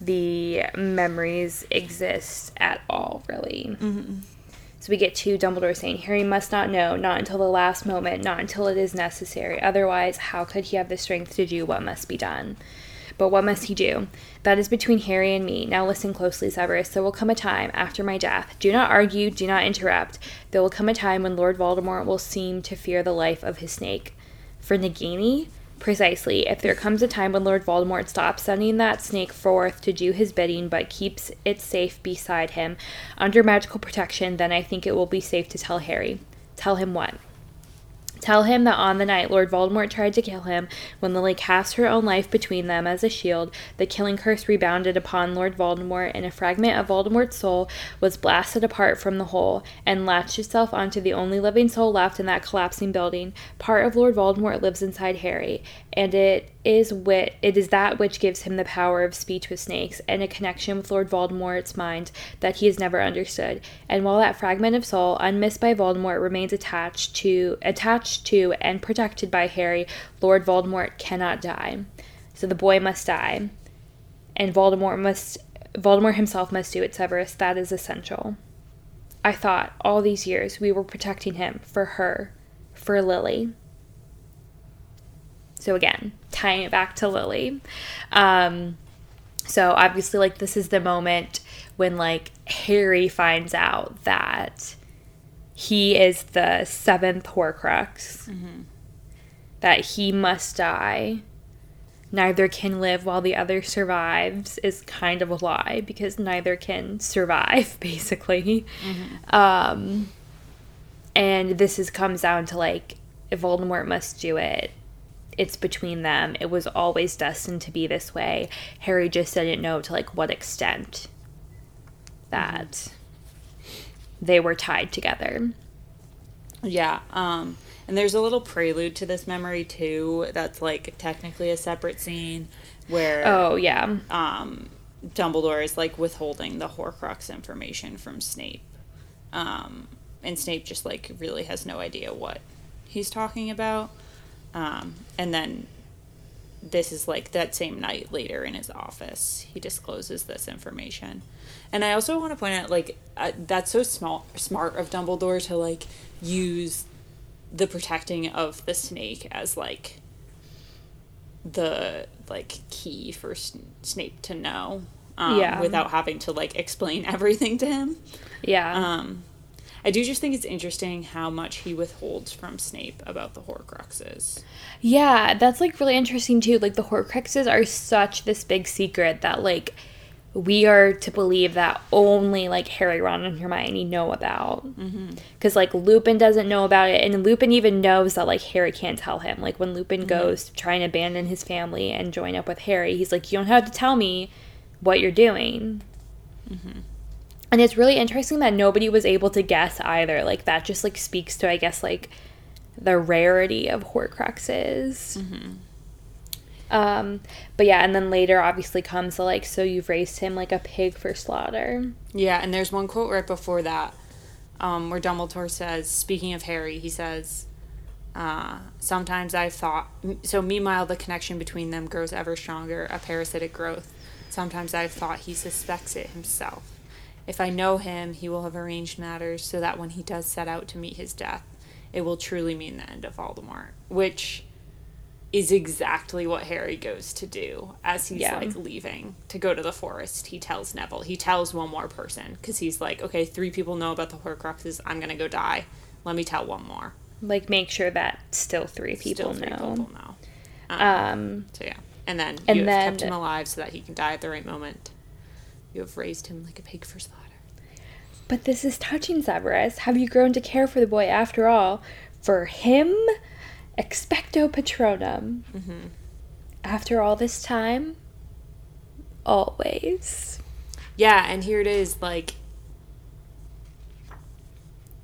the memories exist at all really mm-hmm. so we get to dumbledore saying harry must not know not until the last moment not until it is necessary otherwise how could he have the strength to do what must be done but what must he do? That is between Harry and me. Now listen closely, Severus. There will come a time after my death. Do not argue, do not interrupt. There will come a time when Lord Voldemort will seem to fear the life of his snake. For Nagini? Precisely. If there comes a time when Lord Voldemort stops sending that snake forth to do his bidding but keeps it safe beside him under magical protection, then I think it will be safe to tell Harry. Tell him what? Tell him that on the night Lord Voldemort tried to kill him, when Lily cast her own life between them as a shield, the killing curse rebounded upon Lord Voldemort, and a fragment of Voldemort's soul was blasted apart from the whole, and latched itself onto the only living soul left in that collapsing building. Part of Lord Voldemort lives inside Harry, and it is wit it is that which gives him the power of speech with snakes and a connection with Lord Voldemort's mind that he has never understood. And while that fragment of soul, unmissed by Voldemort, remains attached to attached to and protected by Harry, Lord Voldemort cannot die. So the boy must die. And Voldemort must Voldemort himself must do it, Severus. That is essential. I thought all these years we were protecting him for her, for Lily. So again, tying it back to Lily. Um, so obviously, like this is the moment when like Harry finds out that he is the seventh Horcrux, that he must die. Neither can live while the other survives is kind of a lie because neither can survive, basically. Um, and this is comes down to like if Voldemort must do it, it's between them. It was always destined to be this way. Harry just didn't know to like what extent that they were tied together. Yeah. Um, and there's a little prelude to this memory too. That's like technically a separate scene where Oh yeah. um, Dumbledore is like withholding the Horcrux information from Snape, um, and Snape just like really has no idea what he's talking about. Um, and then this is like that same night later in his office, he discloses this information. And I also want to point out like uh, that's so small, smart of Dumbledore to like use the protecting of the snake as like the like key for S- Snape to know. Um, Yeah. Without having to like explain everything to him. Yeah. Um, I do just think it's interesting how much he withholds from Snape about the Horcruxes. Yeah, that's like really interesting too. Like the Horcruxes are such this big secret that like we are to believe that only like Harry, Ron, and Hermione know about. Mm-hmm. Because like Lupin doesn't know about it, and Lupin even knows that like Harry can't tell him. Like when Lupin mm-hmm. goes to try and abandon his family and join up with Harry, he's like, "You don't have to tell me what you're doing." Mm-hmm. And it's really interesting that nobody was able to guess either. Like that just like speaks to I guess like the rarity of Horcruxes. Um, but yeah, and then later obviously comes the like, so you've raised him like a pig for slaughter. Yeah, and there's one quote right before that um, where Dumbledore says, speaking of Harry, he says, Uh, sometimes I've thought, so meanwhile, the connection between them grows ever stronger, a parasitic growth. Sometimes I've thought he suspects it himself. If I know him, he will have arranged matters so that when he does set out to meet his death, it will truly mean the end of Voldemort. Which is exactly what Harry goes to do as he's Yeah. like leaving to go to the forest. He tells Neville, he tells one more person because he's like, okay, three people know about the Horcruxes. I'm gonna go die. Let me tell one more. Like make sure that still three people Still three know. people know. Um So yeah, and then And you then- kept him alive so that he can die at the right moment. You have raised him like a pig for slaughter. But this is touching, Severus. Have you grown to care for the boy after all? For him, expecto patronum. Mm-hmm. After all this time, always. Yeah, and here it is, like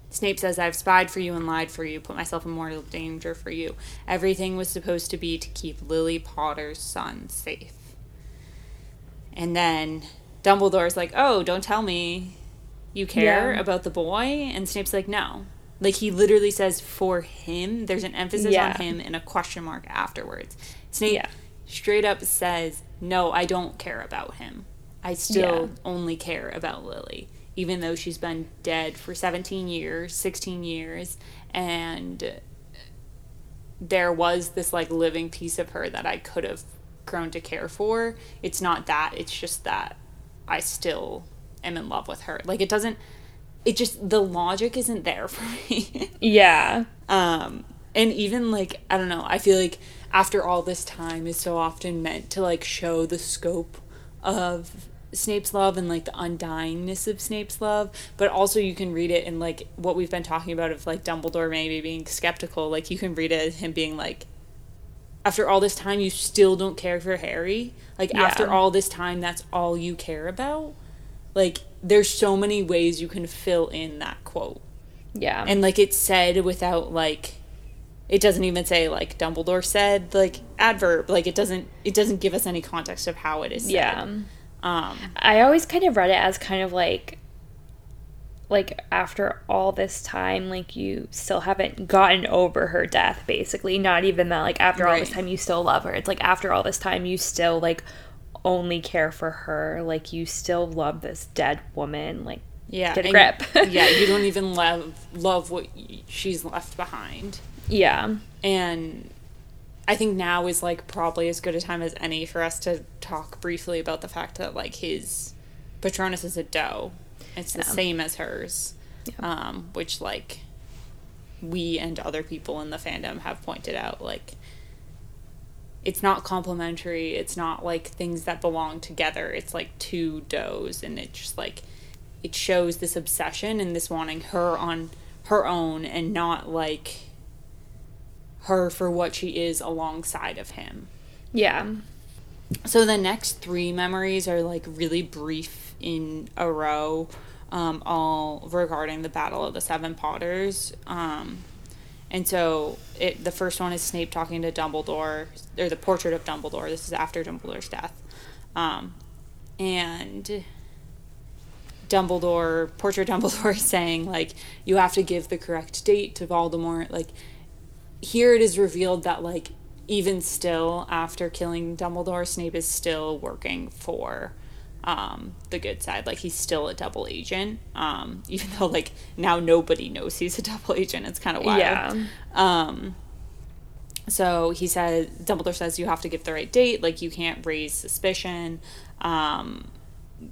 Snape says, I've spied for you and lied for you, put myself in mortal danger for you. Everything was supposed to be to keep Lily Potter's son safe. And then Dumbledore's like, Oh, don't tell me you care Yeah. about the boy. And Snape's like, No. Like, he literally says, For him. There's an emphasis Yeah. on him and a question mark afterwards. Snape Yeah. straight up says, No, I don't care about him. I still only care about Lily, even though she's been dead for 17 years, 16 years, and there was this like living piece of her that I could have grown to care for. It's not that, it's just that I still am in love with her. Like it doesn't it just the logic isn't there for me. Yeah. um and even like i don't know i feel like after all this time is so often meant to like show the scope of snape's love and like the undyingness of snape's love but also you can read it in like what we've been talking about of like dumbledore maybe being skeptical like you can read it as him being like after all this time you still don't care for harry like Yeah. after all this time that's all you care about like there's so many ways you can fill in that quote Yeah. and like it's said without like it doesn't even say like Dumbledore said like adverb like it doesn't it doesn't give us any context of how it is said. yeah. um I always kind of read it as kind of like like after all this time like you still haven't gotten over her death basically. Not even that like after all this time you still love her. It's like after all this time you still like only care for her. Like you still love this dead woman. Like yeah Get a grip. yeah you don't even love love what she's left behind. Yeah. And I think now is like probably as good a time as any for us to talk briefly about the fact that like his Patronus is a doe. It's the Yeah. same as hers, um, which like we and other people in the fandom have pointed out. Like it's not complementary. It's not like things that belong together. It's like two does, and it just like it shows this obsession and this wanting her on her own and not like her for what she is alongside of him. yeah So the next three memories are like really brief in a row, um, all regarding the Battle of the Seven Potters. Um, and so it the first one is Snape talking to Dumbledore, or the portrait of Dumbledore. This is after Dumbledore's death, um, and Dumbledore, portrait Dumbledore is saying like you have to give the correct date to Voldemort. Like here it is revealed that like even still after killing Dumbledore, Snape is still working for um, the good side. Like he's still a double agent. Um, even though like now nobody knows he's a double agent. It's kind of wild. yeah Um, so he said, Dumbledore says you have to give the right date, like you can't raise suspicion. Um,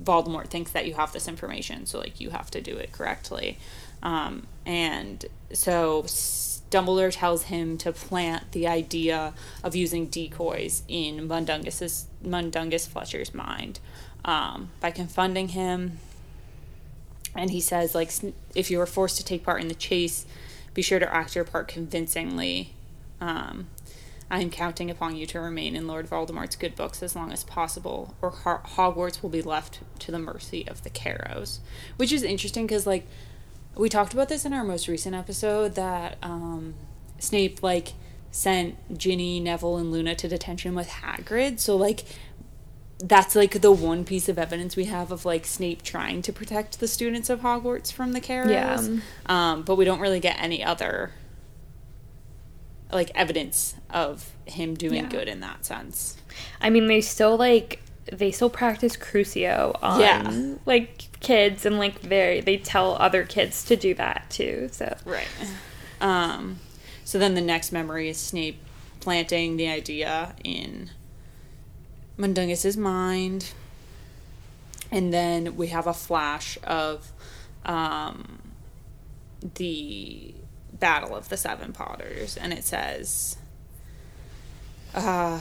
Voldemort thinks that you have this information, so like you have to do it correctly. Um, and so Dumbledore tells him to plant the idea of using decoys in Mundungus's Mundungus Fletcher's mind um, by confunding him. And he says like if you are forced to take part in the chase be sure to act your part convincingly. Um, i am counting upon you to remain in lord voldemort's good books as long as possible or Ho- hogwarts will be left to the mercy of the carrows which is interesting because like we talked about this in our most recent episode that um, snape like sent ginny neville and luna to detention with hagrid. So like that's like the one piece of evidence we have of like Snape trying to protect the students of Hogwarts from the Carrows. Yeah. Um, but we don't really get any other like evidence of him doing Yeah. good in that sense. I mean, they still like they still practice Crucio on Yeah. like kids, and like they they tell other kids to do that too. So Right. Um, so then the next memory is Snape planting the idea in Mundungus's mind. And then we have a flash of um, the Battle of the Seven Potters. And it says, uh,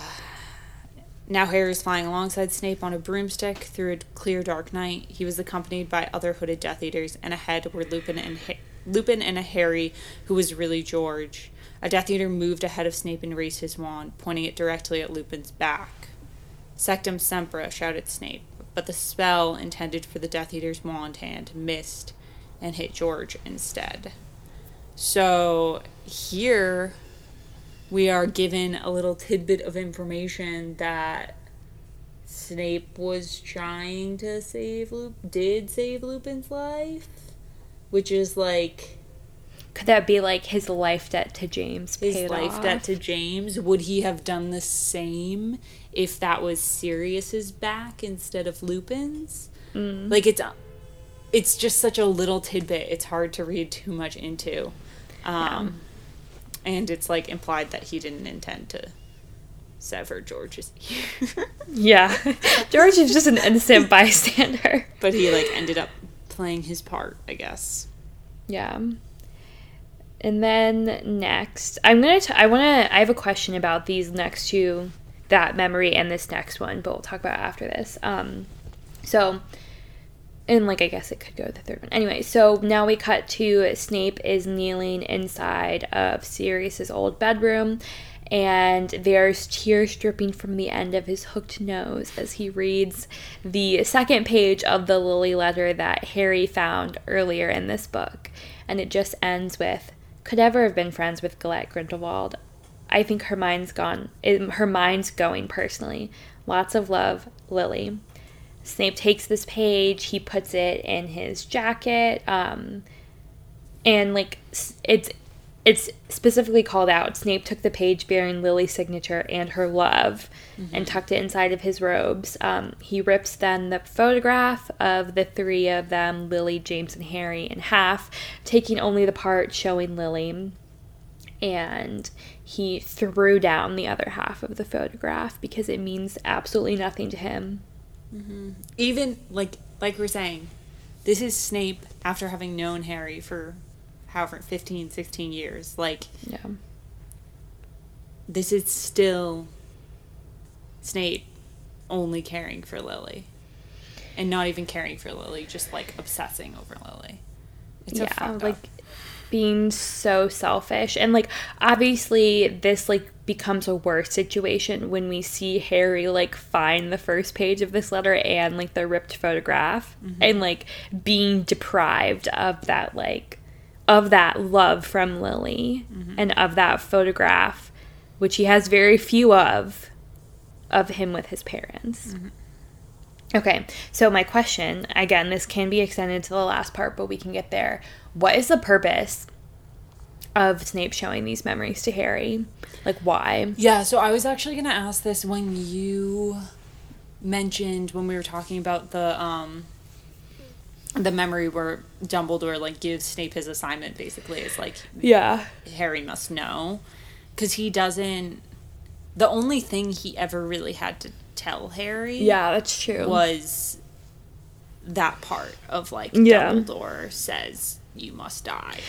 now Harry is flying alongside Snape on a broomstick through a clear dark night. He was accompanied by other hooded Death Eaters, and ahead were Lupin and ha- Lupin and a Harry who was really George. A Death Eater moved ahead of Snape and raised his wand, pointing it directly at Lupin's back. Sectum Sempra, shouted Snape, but the spell intended for the Death Eater's wand hand missed and hit George instead. So here we are given a little tidbit of information that Snape was trying to save Lup did save Lupin's life, which is like could that be like his life debt to James? his life off? debt to James. Would he have done the same if that was Sirius's back instead of Lupin's? Like it's it's just such a little tidbit. It's hard to read too much into. Um and it's like implied that he didn't intend to sever George's ear. Yeah, George is just an innocent bystander. but he like ended up playing his part, I guess. Yeah. And then next, I'm gonna. T- I want to. I have a question about these next two, that memory and this next one, but we'll talk about after this. Um, so, and like I guess it could go the third one. Anyway, so now we cut to Snape is kneeling inside of Sirius's old bedroom, and there's tears dripping from the end of his hooked nose as he reads the second page of the Lily letter that Harry found earlier in this book, and it just ends with, "Could ever have been friends with Galette Grindelwald." I think her mind's gone. it- Her mind's going personally. Lots of love, Lily. Snape takes this page, he puts it in his jacket, um, and like it's it's specifically called out. Snape took the page bearing Lily's signature and her love, and tucked it inside of his robes. Um, he rips then the photograph of the three of them, Lily, James, and Harry, in half, taking only the part showing Lily and he threw down the other half of the photograph because it means absolutely nothing to him. Even like like we're saying, this is Snape after having known Harry for however 15, 16 years. Like Yeah. this is still Snape only caring for Lily. And not even caring for Lily, just like obsessing over Lily. It's yeah, like up. being so selfish and like obviously this like becomes a worse situation when we see Harry like find the first page of this letter and like the ripped photograph Mm-hmm. and like being deprived of that like of that love from Lily Mm-hmm. and of that photograph which he has very few of of him with his parents. Mm-hmm. Okay, so my question again, this can be extended to the last part, but we can get there. What is the purpose of Snape showing these memories to Harry? Like, why? Yeah, so I was actually gonna ask this when you mentioned when we were talking about the um the memory where Dumbledore like gives Snape his assignment basically is like Yeah. Harry must know because he doesn't. The only thing he ever really had to tell Harry Yeah, that's true. was that part of like Yeah. Dumbledore says you must die.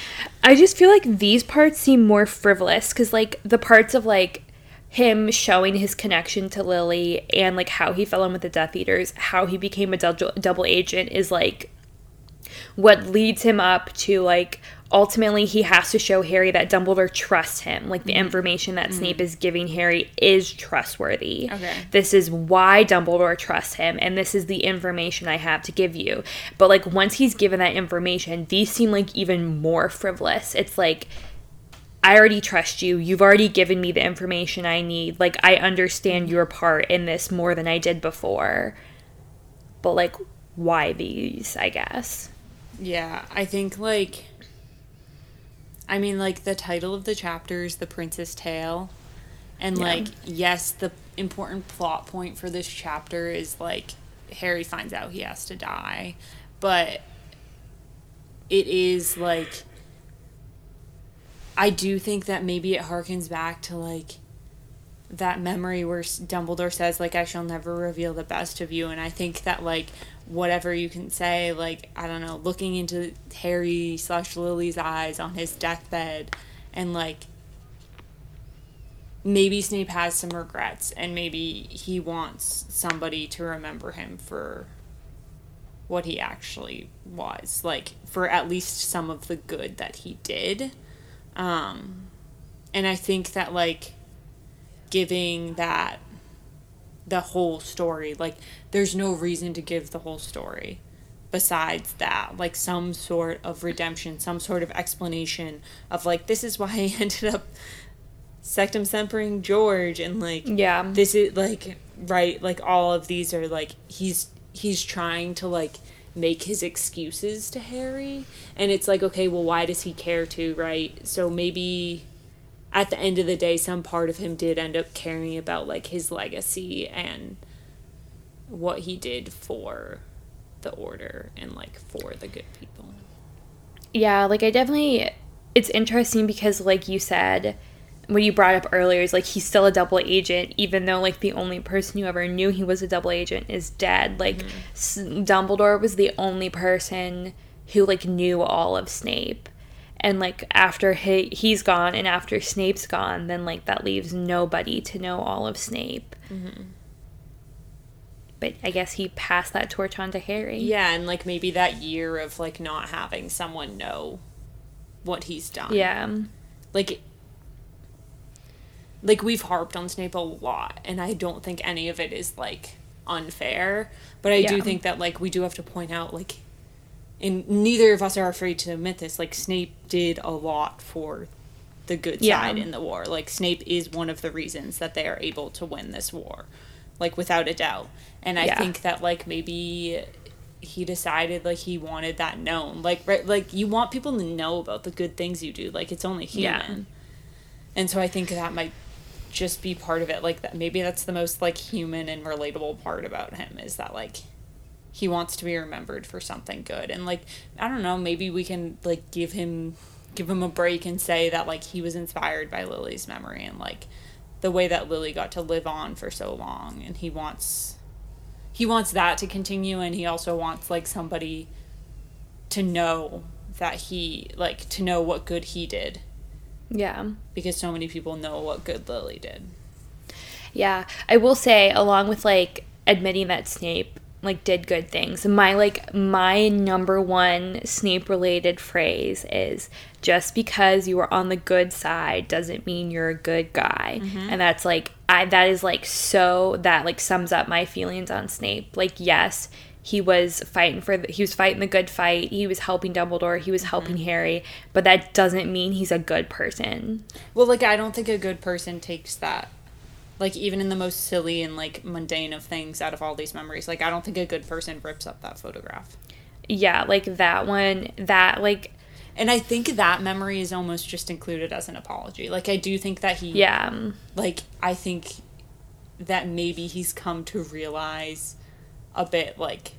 I just feel like these parts seem more frivolous because, like, the parts of like him showing his connection to Lily and like how he fell in with the Death Eaters, how he became a double, double agent is like what leads him up to like ultimately he has to show Harry that Dumbledore trusts him. Like the mm-hmm. information that Snape mm-hmm. is giving Harry is trustworthy. Okay. This is why Dumbledore trusts him and this is the information I have to give you. But like once he's given that information, these seem like even more frivolous. It's like I already trust you. You've already given me the information I need. Like I understand mm-hmm. your part in this more than I did before. But like why these, I guess. Yeah, I think like I mean, like the title of the chapter is The Prince's Tale. And Yeah. like, yes, the important plot point for this chapter is like Harry finds out he has to die. But it is like I do think that maybe it harkens back to like that memory where Dumbledore says like I shall never reveal the best of you and I think that like whatever you can say like I don't know looking into Harry slash Lily's eyes on his deathbed and like maybe Snape has some regrets and maybe he wants somebody to remember him for what he actually was like for at least some of the good that he did um and I think that like giving that the whole story. Like, there's no reason to give the whole story besides that. Like, some sort of redemption, some sort of explanation of, like, this is why I ended up sectum sempering George, and, like, Yeah. this is, like, right, like, all of these are, like, he's, he's trying to, like, make his excuses to Harry. And it's like, okay, well, why does he care to, right? So maybe at the end of the day, some part of him did end up caring about like his legacy and what he did for the order and like for the good people. Yeah, like I definitely it's interesting because like you said what you brought up earlier is like he's still a double agent even though like the only person who ever knew he was a double agent is dead. Like mm-hmm. S- Dumbledore was the only person who like knew all of Snape. And like after he he's gone and after Snape's gone, then like that leaves nobody to know all of Snape. Mm-hmm. But I guess he passed that torch on to Harry. Yeah, and like maybe that year of like not having someone know what he's done. Yeah. Like like we've harped on Snape a lot and I don't think any of it is like unfair, but I do think that like we do have to point out like and neither of us are afraid to admit this like Snape did a lot for the good Yeah. side in the war. Like Snape is one of the reasons that they are able to win this war. Like without a doubt. And I Yeah. think that like maybe he decided like he wanted that known. Like right like you want people to know about the good things you do. Like it's only Yeah. human. And so I think that might just be part of it. Like that maybe that's the most like human and relatable part about him is that like he wants to be remembered for something good. And like I don't know, maybe we can like give him give him a break and say that like he was inspired by Lily's memory and like the way that Lily got to live on for so long and he wants he wants that to continue and he also wants like somebody to know that he like to know what good he did Yeah. because so many people know what good Lily did. Yeah, I will say, along with like admitting that Snape like did good things, my like my number one Snape related phrase is just because you are on the good side doesn't mean you're a good guy, mm-hmm. and that's like I that is like so that like sums up my feelings on Snape. Like yes. He was fighting for the, he was fighting the good fight. He was helping Dumbledore. He was helping mm-hmm. Harry, but that doesn't mean he's a good person. Well, like I don't think a good person takes that. Like even in the most silly and like mundane of things out of all these memories, like I don't think a good person rips up that photograph. Yeah, like that one, that like And I think that memory is almost just included as an apology. Like I do think that he yeah. like I think that maybe he's come to realize a bit like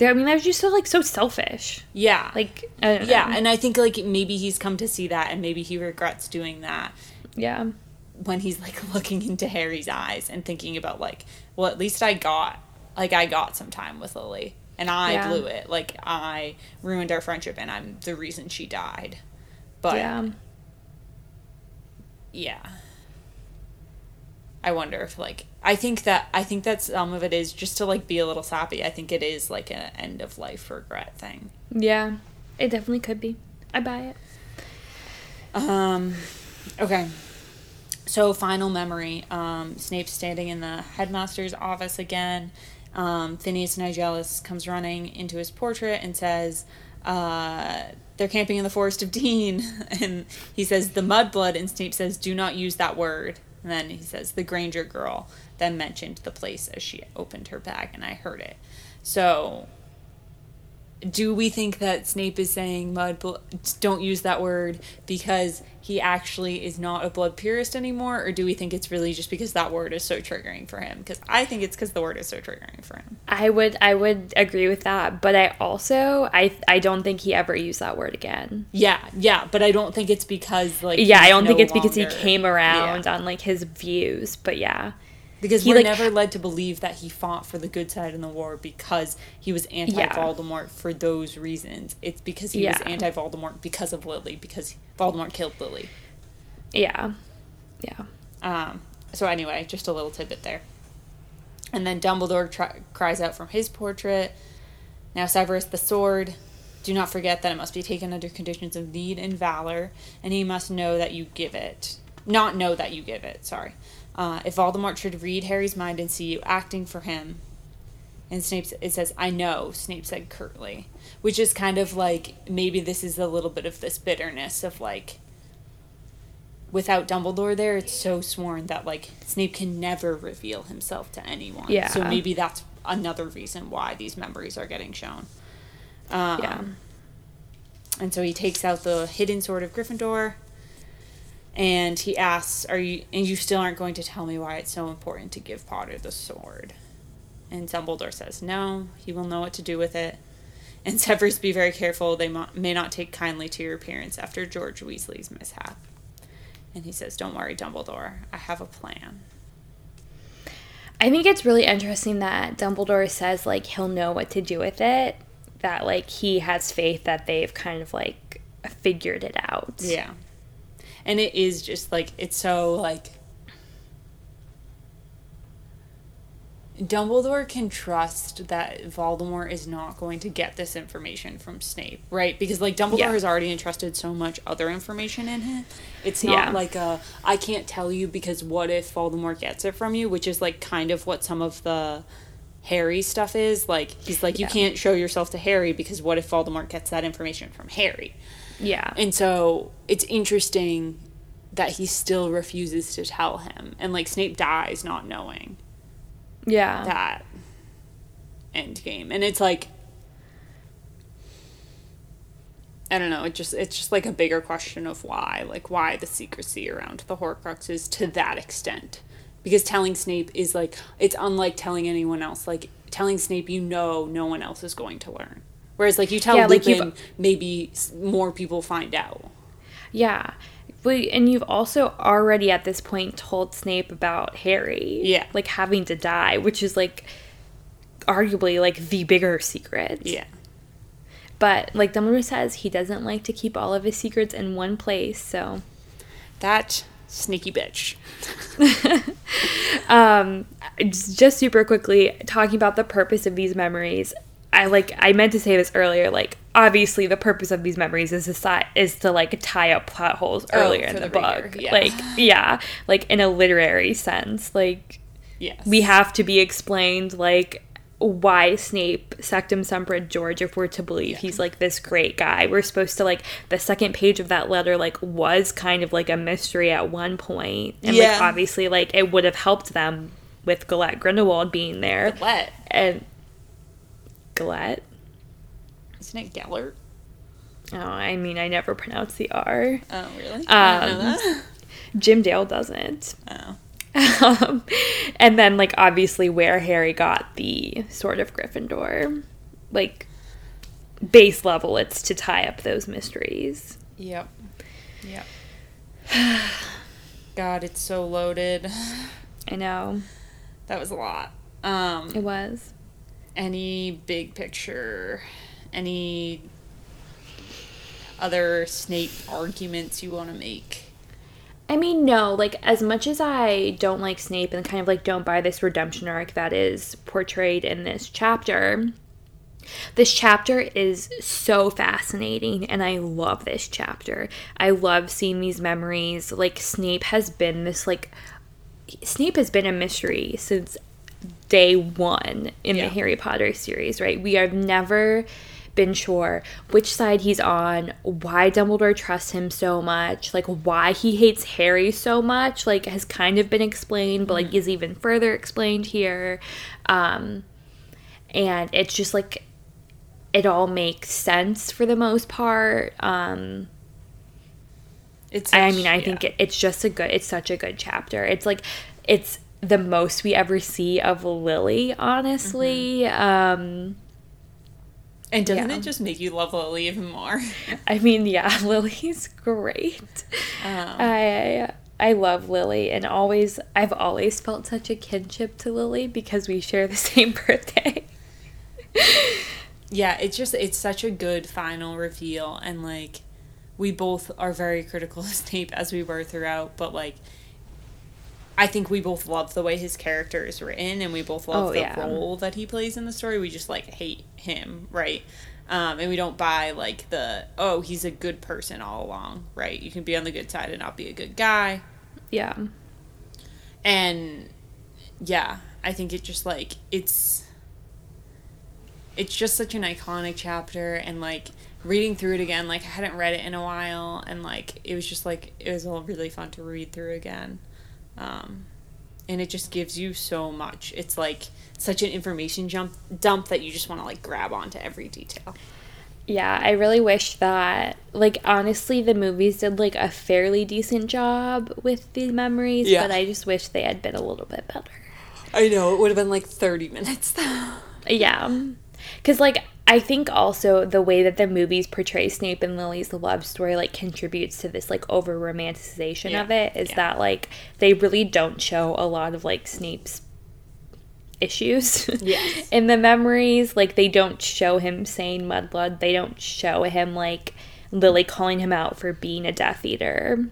I mean, that was just so like so selfish. yeah. Like, yeah, know. and I think like maybe he's come to see that and maybe he regrets doing that yeah, when he's like looking into Harry's eyes and thinking about like, well, at least I got like I got some time with Lily and I Yeah. blew it. Like I ruined our friendship and I'm the reason she died. But yeah, yeah. I wonder if like I think that I think that some of it is just to like be a little sappy. I think it is like an end of life regret thing. yeah. It definitely could be. I buy it. Um, okay. So final memory. Um, Snape's standing in the headmaster's office again. Um, Phineas Nigellus comes running into his portrait and says, uh, "They're camping in the forest of Dean." And he says, "The mudblood." And Snape says, "Do not use that word." And then he says, "The Granger girl." Then mentioned the place as she opened her bag, and I heard it. So do we think that Snape is saying mud bl- don't use that word because he actually is not a blood purist anymore or do we think it's really just because that word is so triggering for him because I think it's cuz the word is so triggering for him. I would I would agree with that, but I also I I don't think he ever used that word again. Yeah, yeah, but I don't think it's because like Yeah, I don't think no it's because he came around Yeah. on like his views, but yeah. Because he, we're like- never led to believe that he fought for the good side in the war because he was anti Voldemort for those reasons. It's because he was anti Voldemort because of Lily because Voldemort killed Lily. Yeah. Yeah. Um, so anyway, just a little tidbit there. And then Dumbledore cries out from his portrait. Now Severus the sword. Do not forget that it must be taken under conditions of need and valor, and he must know that you give it. Not know that you give it. Sorry. Uh, if Voldemort should read Harry's mind and see you acting for him, and Snape it says, "I know," Snape said curtly, which is kind of like maybe this is a little bit of this bitterness of like without Dumbledore there, it's so sworn that like Snape can never reveal himself to anyone. Yeah. So maybe that's another reason why these memories are getting shown. Um, Yeah. And so he takes out the hidden sword of Gryffindor, and he asks, "Are you? And you still aren't going to tell me why it's so important to give Potter the sword?" And Dumbledore says, "No, he will know what to do with it." And Severus, be very careful. They mo- may not take kindly to your appearance after George Weasley's mishap. And he says, "Don't worry, Dumbledore. I have a plan." I think it's really interesting that Dumbledore says like he'll know what to do with it. That like he has faith that they've kind of like figured it out. Yeah. And it is just like it's so like Dumbledore can trust that Voldemort is not going to get this information from Snape, right? Because like Dumbledore Yeah. has already entrusted so much other information in him. It's not Yeah. like a I can't tell you because what if Voldemort gets it from you, which is like kind of what some of the Harry stuff is. Like he's like you Yeah. can't show yourself to Harry because what if Voldemort gets that information from Harry? Yeah. And so it's interesting that he still refuses to tell him. And like Snape dies not knowing yeah. that end game. And it's like I don't know, it just it's just like a bigger question of why. Like why the secrecy around the Horcruxes to that extent. Because telling Snape is like it's unlike telling anyone else. Like telling Snape you know no one else is going to learn. Whereas like you tell Yeah, like, Lupin maybe more people find out. Yeah. And you've also already at this point told Snape about Harry. Yeah. Like having to die, which is like arguably like the bigger secret. Yeah. But like Dumbledore says, he doesn't like to keep all of his secrets in one place. So That sneaky bitch. um just just super quickly talking about the purpose of these memories i like i meant to say this earlier like obviously the purpose of these memories is to is to like tie up plot holes Oh, earlier in the, the book yeah. like yeah like in a literary sense like Yes. we have to be explained like why Snape Sectum Sempra George if we're to believe he's like this great guy. We're supposed to like the second page of that letter like was kind of like a mystery at one point. And like obviously like it would have helped them with Galette Grindelwald being there. What? And Galette? Isn't it Gellert? Oh, I mean I never pronounce the R. Oh, really? I didn't know Um, that. Jim Dale doesn't. Oh. Um, and then like obviously where Harry got the Sword of Gryffindor, like base level, it's to tie up those mysteries. Yep. Yep. God, it's so loaded. I know That was a lot. Um, it was. any big picture, any other Snape arguments you want to make? I mean, no, like as much as I don't like Snape and kind of like don't buy this redemption arc that is portrayed in this chapter, this chapter is so fascinating and I love this chapter. I love seeing these memories. Like Snape has been this like Snape has been a mystery since day 1 in Yeah. the Harry Potter series, right? We have never been sure which side he's on, why Dumbledore trusts him so much, like why he hates Harry so much, like has kind of been explained, but like is even further explained here. Um and it's just like it all makes sense for the most part. Um, It's. I mean, I yeah. think it, it's just a good. It's such a good chapter. It's like it's the most we ever see of Lily. Honestly, Mm-hmm. um, And doesn't yeah. it just make you love Lily even more? I mean, yeah, Lily's great. Um, I I love Lily, and always I've always felt such a kinship to Lily because we share the same birthday. yeah, it's just it's such a good final reveal, and like we both are very critical of Snape as we were throughout, but like I think we both love the way his character is written, and we both love Oh, the yeah. role that he plays in the story. We just like hate him, right? Um, and we don't buy like the oh he's a good person all along, right? You can be on the good side and not be a good guy. Yeah. and yeah i think it just like it's it's just such an iconic chapter and like reading through it again like i hadn't read it in a while and like it was just like it was all really fun to read through again um and it just gives you so much it's like such an information jump dump that you just want to like grab onto every detail Yeah, I really wish that like honestly the movies did like a fairly decent job with the memories, Yeah. but I just wish they had been a little bit better. i know it would have been like 30 minutes though Yeah. Cuz like I think also the way that the movies portray Snape and Lily's love story like contributes to this like over romanticization of it is yeah. that like they really don't show a lot of like Snape's issues Yes. in the memories like they don't show him saying mudblood they don't show him like lily calling him out for being a death eater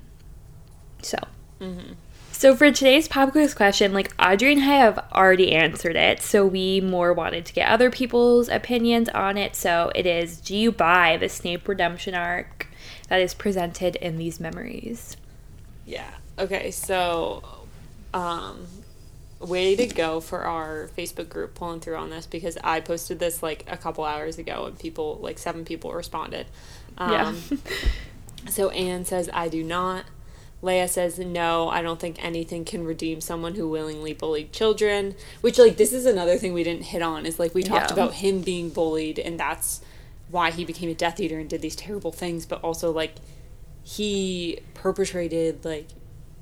so mm-hmm. So for today's pop quiz question like audrey and i have already answered it so we more wanted to get other people's opinions on it so it is do you buy the snape redemption arc that is presented in these memories Yeah. Okay, so um way to go for our Facebook group pulling through on this because I posted this like a couple hours ago and people like seven people responded. Um Yeah. so Anne says I do not. Leia says no, I don't think anything can redeem someone who willingly bullied children, which like this is another thing we didn't hit on is like we talked Yeah. about him being bullied and that's why he became a Death Eater and did these terrible things, but also like he perpetrated like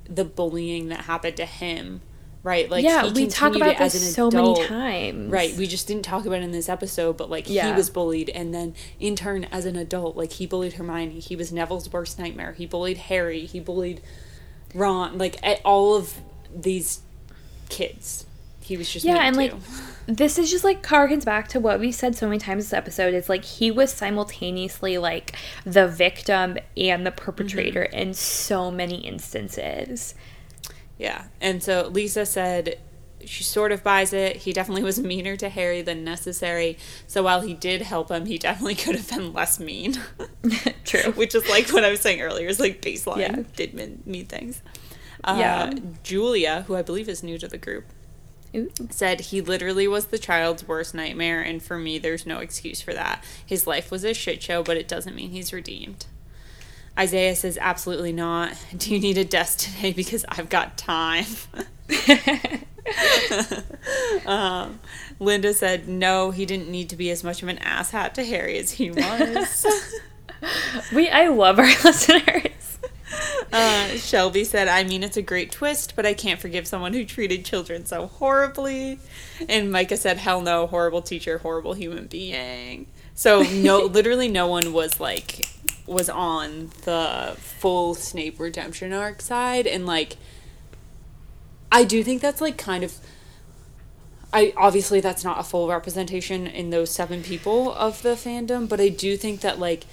the bullying that happened to him, right? Like yeah he we talk about as this an so many times Right, we just didn't talk about it in this episode, but like he was bullied, and then in turn, as an adult, like he bullied Hermione. He was Neville's worst nightmare. He bullied Harry. He bullied Ron. Like all of these kids, he was just yeah and to. like this is just like harkens back to what we've said so many times this episode it's like he was simultaneously like the victim and the perpetrator Mm-hmm. in so many instances Yeah. And so Lisa said she sort of buys it. He definitely was meaner to Harry than necessary. So while he did help him, he definitely could have been less mean. True. Which is like what I was saying earlier, is like baseline Yeah. did mean, mean things. Uh, Yeah. Julia, who I believe is new to the group, Ooh. said he literally was the child's worst nightmare, and for me, there's no excuse for that. His life was a shit show, but it doesn't mean he's redeemed. Isaiah says, absolutely not. Do you need a desk today? Because I've got time. um, Linda said, no, he didn't need to be as much of an asshat to Harry as he was. we i love our listeners Uh, Shelby said, I mean, it's a great twist, but I can't forgive someone who treated children so horribly. And Micah said, hell no, horrible teacher, horrible human being. So, no, literally no one was like, was on the full Snape redemption arc side. And like, I do think that's like kind of. I obviously that's not a full representation in those seven people of the fandom, but I do think that like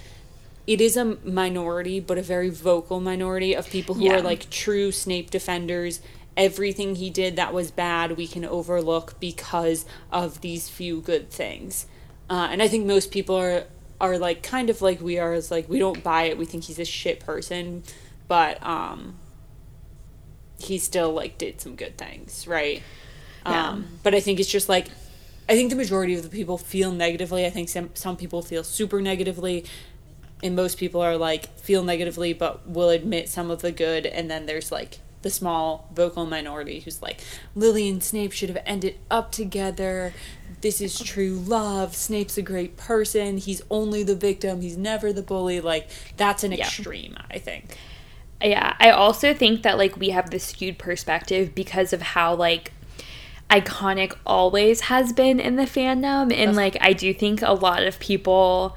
it is a minority, but a very vocal minority of people who Yeah. are like true Snape defenders. Everything he did that was bad, we can overlook because of these few good things. Uh, and I think most people are are like kind of like we are. Is like we don't buy it. We think he's a shit person, but um, he still like did some good things, right? Yeah. Um, but I think it's just like I think the majority of the people feel negatively. I think some some people feel super negatively, and most people are like feel negatively, but will admit some of the good. And then there's like the small vocal minority who's like Lily and Snape should have ended up together. This is true love. Snape's a great person. He's only the victim. He's never the bully. Like that's an Yeah. extreme, I think. Yeah, I also think that like we have this skewed perspective because of how like iconic always has been in the fandom and like I do think a lot of people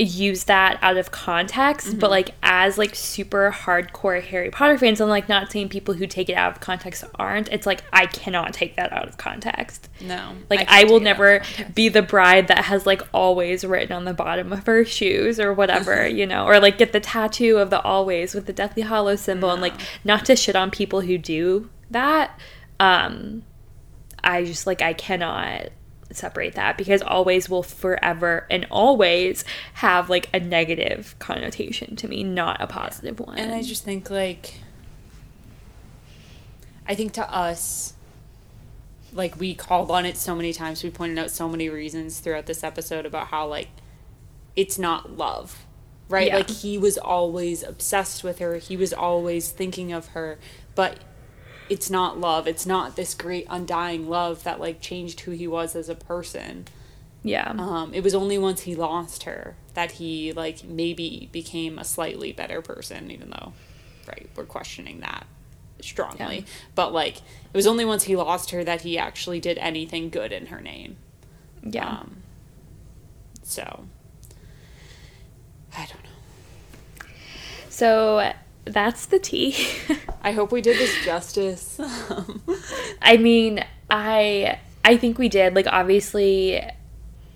use that out of context but like as like super hardcore Harry Potter fans I'm like not saying people who take it out of context aren't. It's like I cannot take that out of context. No. like can't I, will take it out of never be the bride that has like always written on the bottom of her shoes or whatever, you know, or like get the tattoo of the always with the Deathly Hallow symbol and like not to shit on people who do that. Um I just like I cannot separate that because always will forever and always have like a negative connotation to me, not a positive one. And I just think like I think to us like we called on it so many times, we pointed out so many reasons throughout this episode about how like it's not love. Right? Yeah. Like he was always obsessed with her, he was always thinking of her, but it's not love. It's not this great undying love that like changed who he was as a person. yeah. Um, it was only once he lost her that he like maybe became a slightly better person, even though, right, we're questioning that strongly. Yeah. But like, it was only once he lost her that he actually did anything good in her name. yeah. Um, so, I don't know. so that's the tea. I hope we did this justice. I mean, I I think we did. Like obviously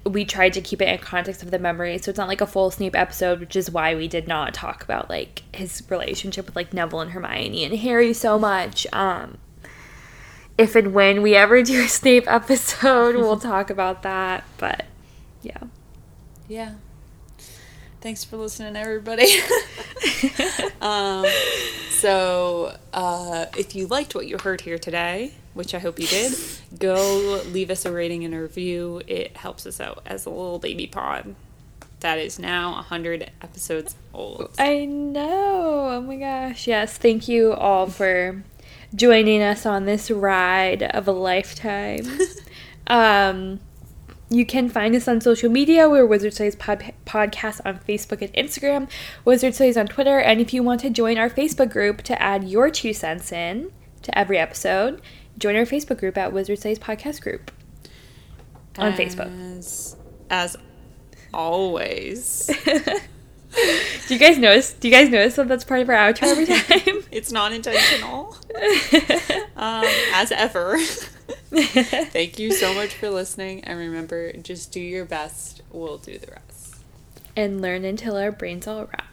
we tried to keep it in context of the memory, so it's not like a full Snape episode, which is why we did not talk about like his relationship with like Neville and Hermione and Harry so much. Um if and when we ever do a Snape episode, we'll talk about that, but yeah. yeah. Thanks for listening, everybody. um, so, uh, if you liked what you heard here today, which I hope you did, go leave us a rating and a review. It helps us out as a little baby pod that is now 100 episodes old. I know. Oh my gosh. Yes. Thank you all for joining us on this ride of a lifetime. um, you can find us on social media. We're Wizard Studies pod- Podcast on Facebook and Instagram, Wizard Studies on Twitter. And if you want to join our Facebook group to add your two cents in to every episode, join our Facebook group at Wizard Studies Podcast Group on Facebook. As, as always, Do you guys notice? Do you guys notice that that's part of our outro every time? it's not intentional. um, as ever. Thank you so much for listening. And remember, just do your best. We'll do the rest. and learn until our brains all rot.